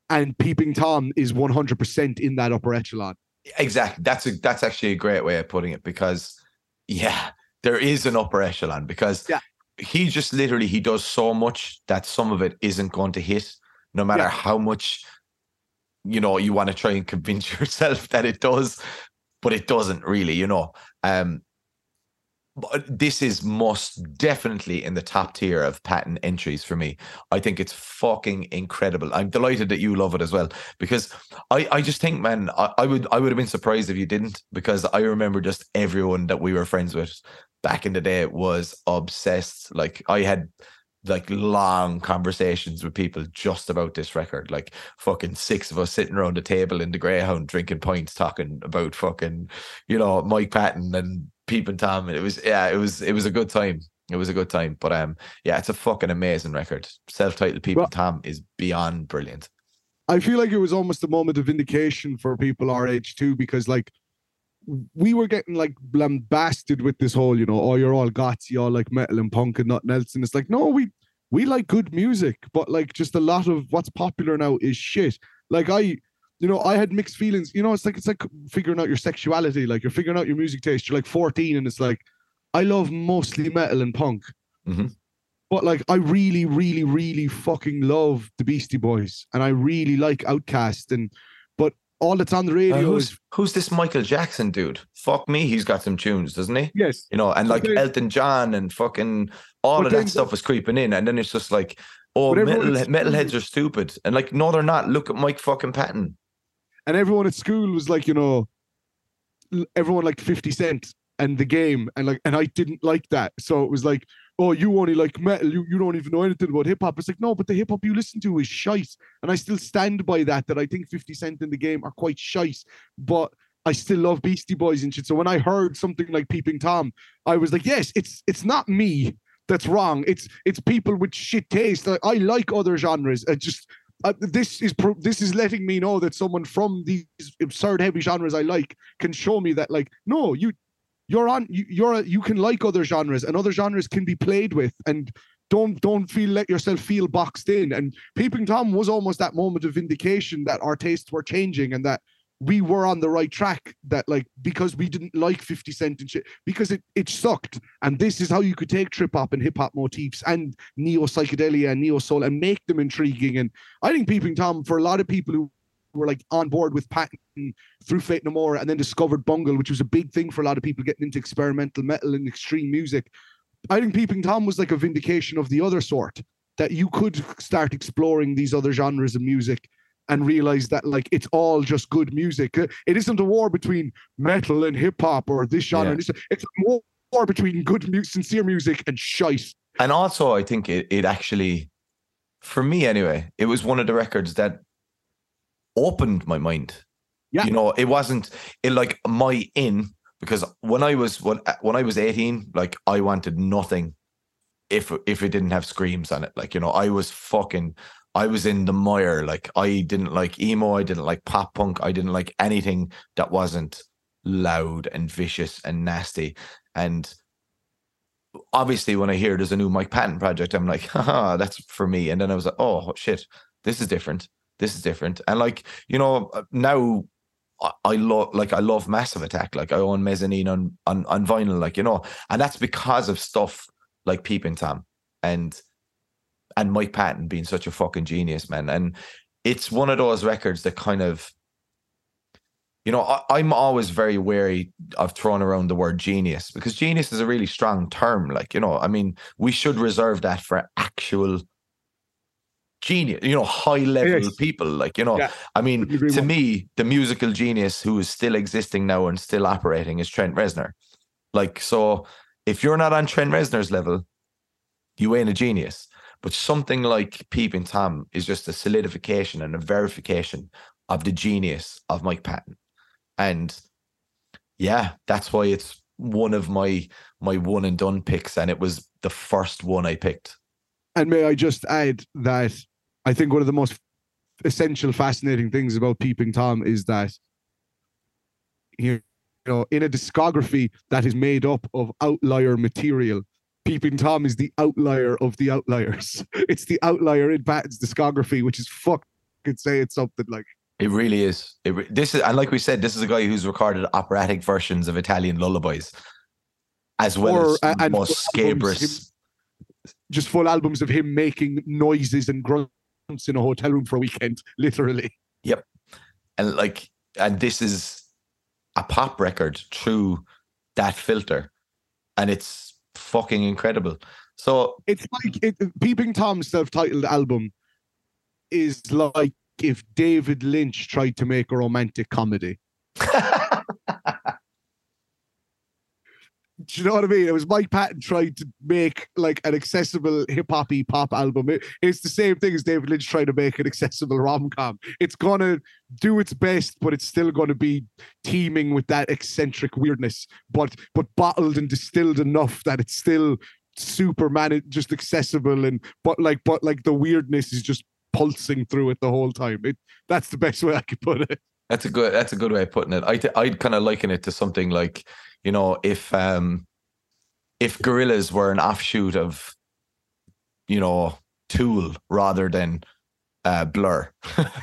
And Peeping Tom is 100% in that upper echelon. Exactly. That's a that's actually a great way of putting it because yeah, there is an upper echelon because Yeah. he just literally he does so much that some of it isn't going to hit, no matter Yeah. how much you know you want to try and convince (laughs) yourself that it does, but it doesn't really, you know. Um Uh, this is most definitely in the top tier of Patton entries for me. I think it's fucking incredible. I'm delighted that you love it as well because I, I just think, man, I, I would I would have been surprised if you didn't because I remember just everyone that we were friends with back in the day was obsessed. Like I had like long conversations with people just about this record. Like fucking six of us sitting around the table in the Greyhound drinking pints, talking about fucking, you know, Mike Patton and Peeping Tom. And it was yeah, it was it was a good time. It was a good time. But um yeah, it's a fucking amazing record. Self-titled Peeping Well- Tom is beyond brilliant. I feel like it was almost a moment of vindication for people our age too, because like we were getting like lambasted with this whole, you know, oh, you're all you all like metal and punk and nothing else. And it's like, no, we we like good music, but like just a lot of what's popular now is shit. Like I, you know, I had mixed feelings. You know, it's like it's like figuring out your sexuality. Like you're figuring out your music taste. You're like 14, and it's like, I love mostly metal and punk. Mhm. But like, I really, really, really fucking love the Beastie Boys, and I really like OutKast. And but all that's on the Uh, radio is who's who's this Michael Jackson dude? Fuck me, he's got some tunes, doesn't he? yes, You know, and like then- Elton John and fucking all of that then- stuff was creeping in, and then it's just like, oh, metal, is- metalheads are stupid, and like, no, they're not. Look at Mike fucking Patton. And everyone at school was like, you know, everyone liked 50 Cent and the game, and like, and I didn't like that. So it was like, oh, you only like metal, you, you don't even know anything about hip hop. It's like, no, but the hip hop you listen to is shite. And I still stand by that, that I think 50 Cent in the game are quite shite, but I still love Beastie Boys and shit. So when I heard something like Peeping Tom, I was like, yes, it's it's not me. that's wrong. It's it's people with shit taste. Like, I like other genres. I just uh, this is pro- this is letting me know that someone from these absurd heavy genres I like can show me that like no you you're on you, you're a, you can like other genres and other genres can be played with and don't don't feel let yourself feel boxed in. And peeping tom was almost that moment of vindication that our tastes were changing and that we were on the right track that like because we didn't like 50 cent and shit because it it sucked and this is how you could take trip hop and hip hop motifs and neo psychedelia and neo soul and make them intriguing and i think peeping tom for a lot of people who were like on board with Patton through Faith No More and then discovered Bungle, which was a big thing for a lot of people getting into experimental metal and extreme music. I think Peeping Tom was like a vindication of the other sort that you could start exploring these other genres of music and realize that like it's all just good music. Uh, It isn't a war between metal and hip hop or this genre. Yeah. and this- It's a war- between good, mu- sincere music and shite. And also, I think it, it actually, for me anyway, it was one of the records that opened my mind. Yeah. You know, it wasn't it like my in because when I was when when I was 18, like I wanted nothing if if it didn't have screams on it. Like, you know, I was fucking I was in the mire. Like I didn't like emo, I didn't like pop punk, I didn't like anything that wasn't loud and vicious and nasty. And obviously when I hear there's a new Mike Patton project, I'm like, (laughs) haha, that's for me. And then I was like, oh shit, this is different. This is different. And like, you know, uh, now I, I love like I love Massive Attack. Like I own mezzanine on, on on vinyl, like, you know, and that's because of stuff like Peeping Tom and and Mike Patton being such a fucking genius, man. And it's one of those records that kind of you know, I, I'm always very wary of throwing around the word genius because genius is a really strong term. Like, you know, I mean, we should reserve that for actual genius, you know, high level Yes. people. Like, you know, Yeah. I mean, to me, the musical genius who is still existing now and still operating is Trent Reznor. Like, so if you're not on Trent Reznor's level, you ain't a genius. But something like Peeping Tom is just a solidification and a verification of the genius of Mike Patton. And yeah, that's why it's one of my my one and done picks, and it was the first one I picked. And may I just add that I think one of the most essential, fascinating things about Peeping Tom is that you know, in a discography that is made up of outlier material, Peeping Tom is the outlier of the outliers. (laughs) It's the outlier in Patton's discography, which is fucking saying something like It really is. It re- this is, and like we said, this is a guy who's recorded operatic versions of Italian lullabies, as well Or- as and most scabrous. just full albums of him making noises and grunts in a hotel room for a weekend, (laughs) literally. Yep, and like and this is a pop record through that filter and it's fucking incredible so It's like it, Peeping Tom's self-titled album is like if David Lynch tried to make a romantic comedy. (laughs) Do you know what I mean? It was Mike Patton trying to make like an accessible hip hoppy pop album. It- it's the same thing as David Lynch trying to make an accessible rom com. It's gonna do its best, but it's still gonna be teeming with that eccentric weirdness, but but bottled and distilled enough that it's still super man just accessible and but like but like the weirdness is just pulsing through it the whole time. It that's the best way I could put it. That's a good that's a good way of putting it i th- i'd kind of liken it to something like you know if um if Gorillaz were an offshoot of you know tool rather than uh blur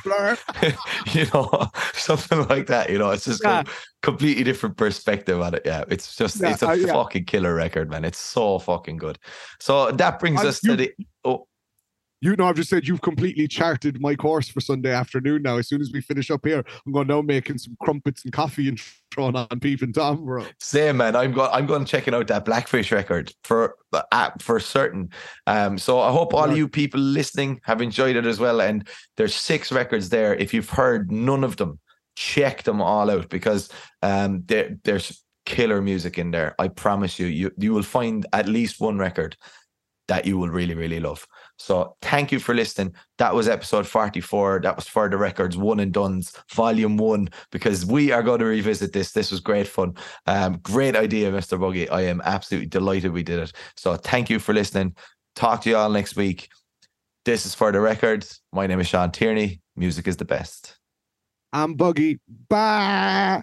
Blur. (laughs) you know something like that you know it's just Yeah. a completely different perspective on it yeah it's just Yeah, it's a I- yeah. fucking killer record man it's so fucking good so that brings I- us to the oh You know, I've just said you've completely charted my course for Sunday afternoon now. As soon as we finish up here, I'm going now making some crumpets and coffee and (laughs) throwing on Peeping Tom, bro. Same man. I'm going. I'm going checking out that Blakfish record for uh, for certain. Um, so I hope all you people listening have enjoyed it as well. And there's six records there. If you've heard none of them, check them all out because um, there there's killer music in there. I promise you. You you will find at least one record that you will really, really love. So thank you for listening. That was episode 44. That was for the records, one and duns, volume one, because we are going to revisit this. This was great fun. Um, great idea, Mr. Buggy. I am absolutely delighted we did it. So thank you for listening. Talk to you all next week. This is for the records. My name is Sean Tierney. Music is the best. I'm Buggy. Bye.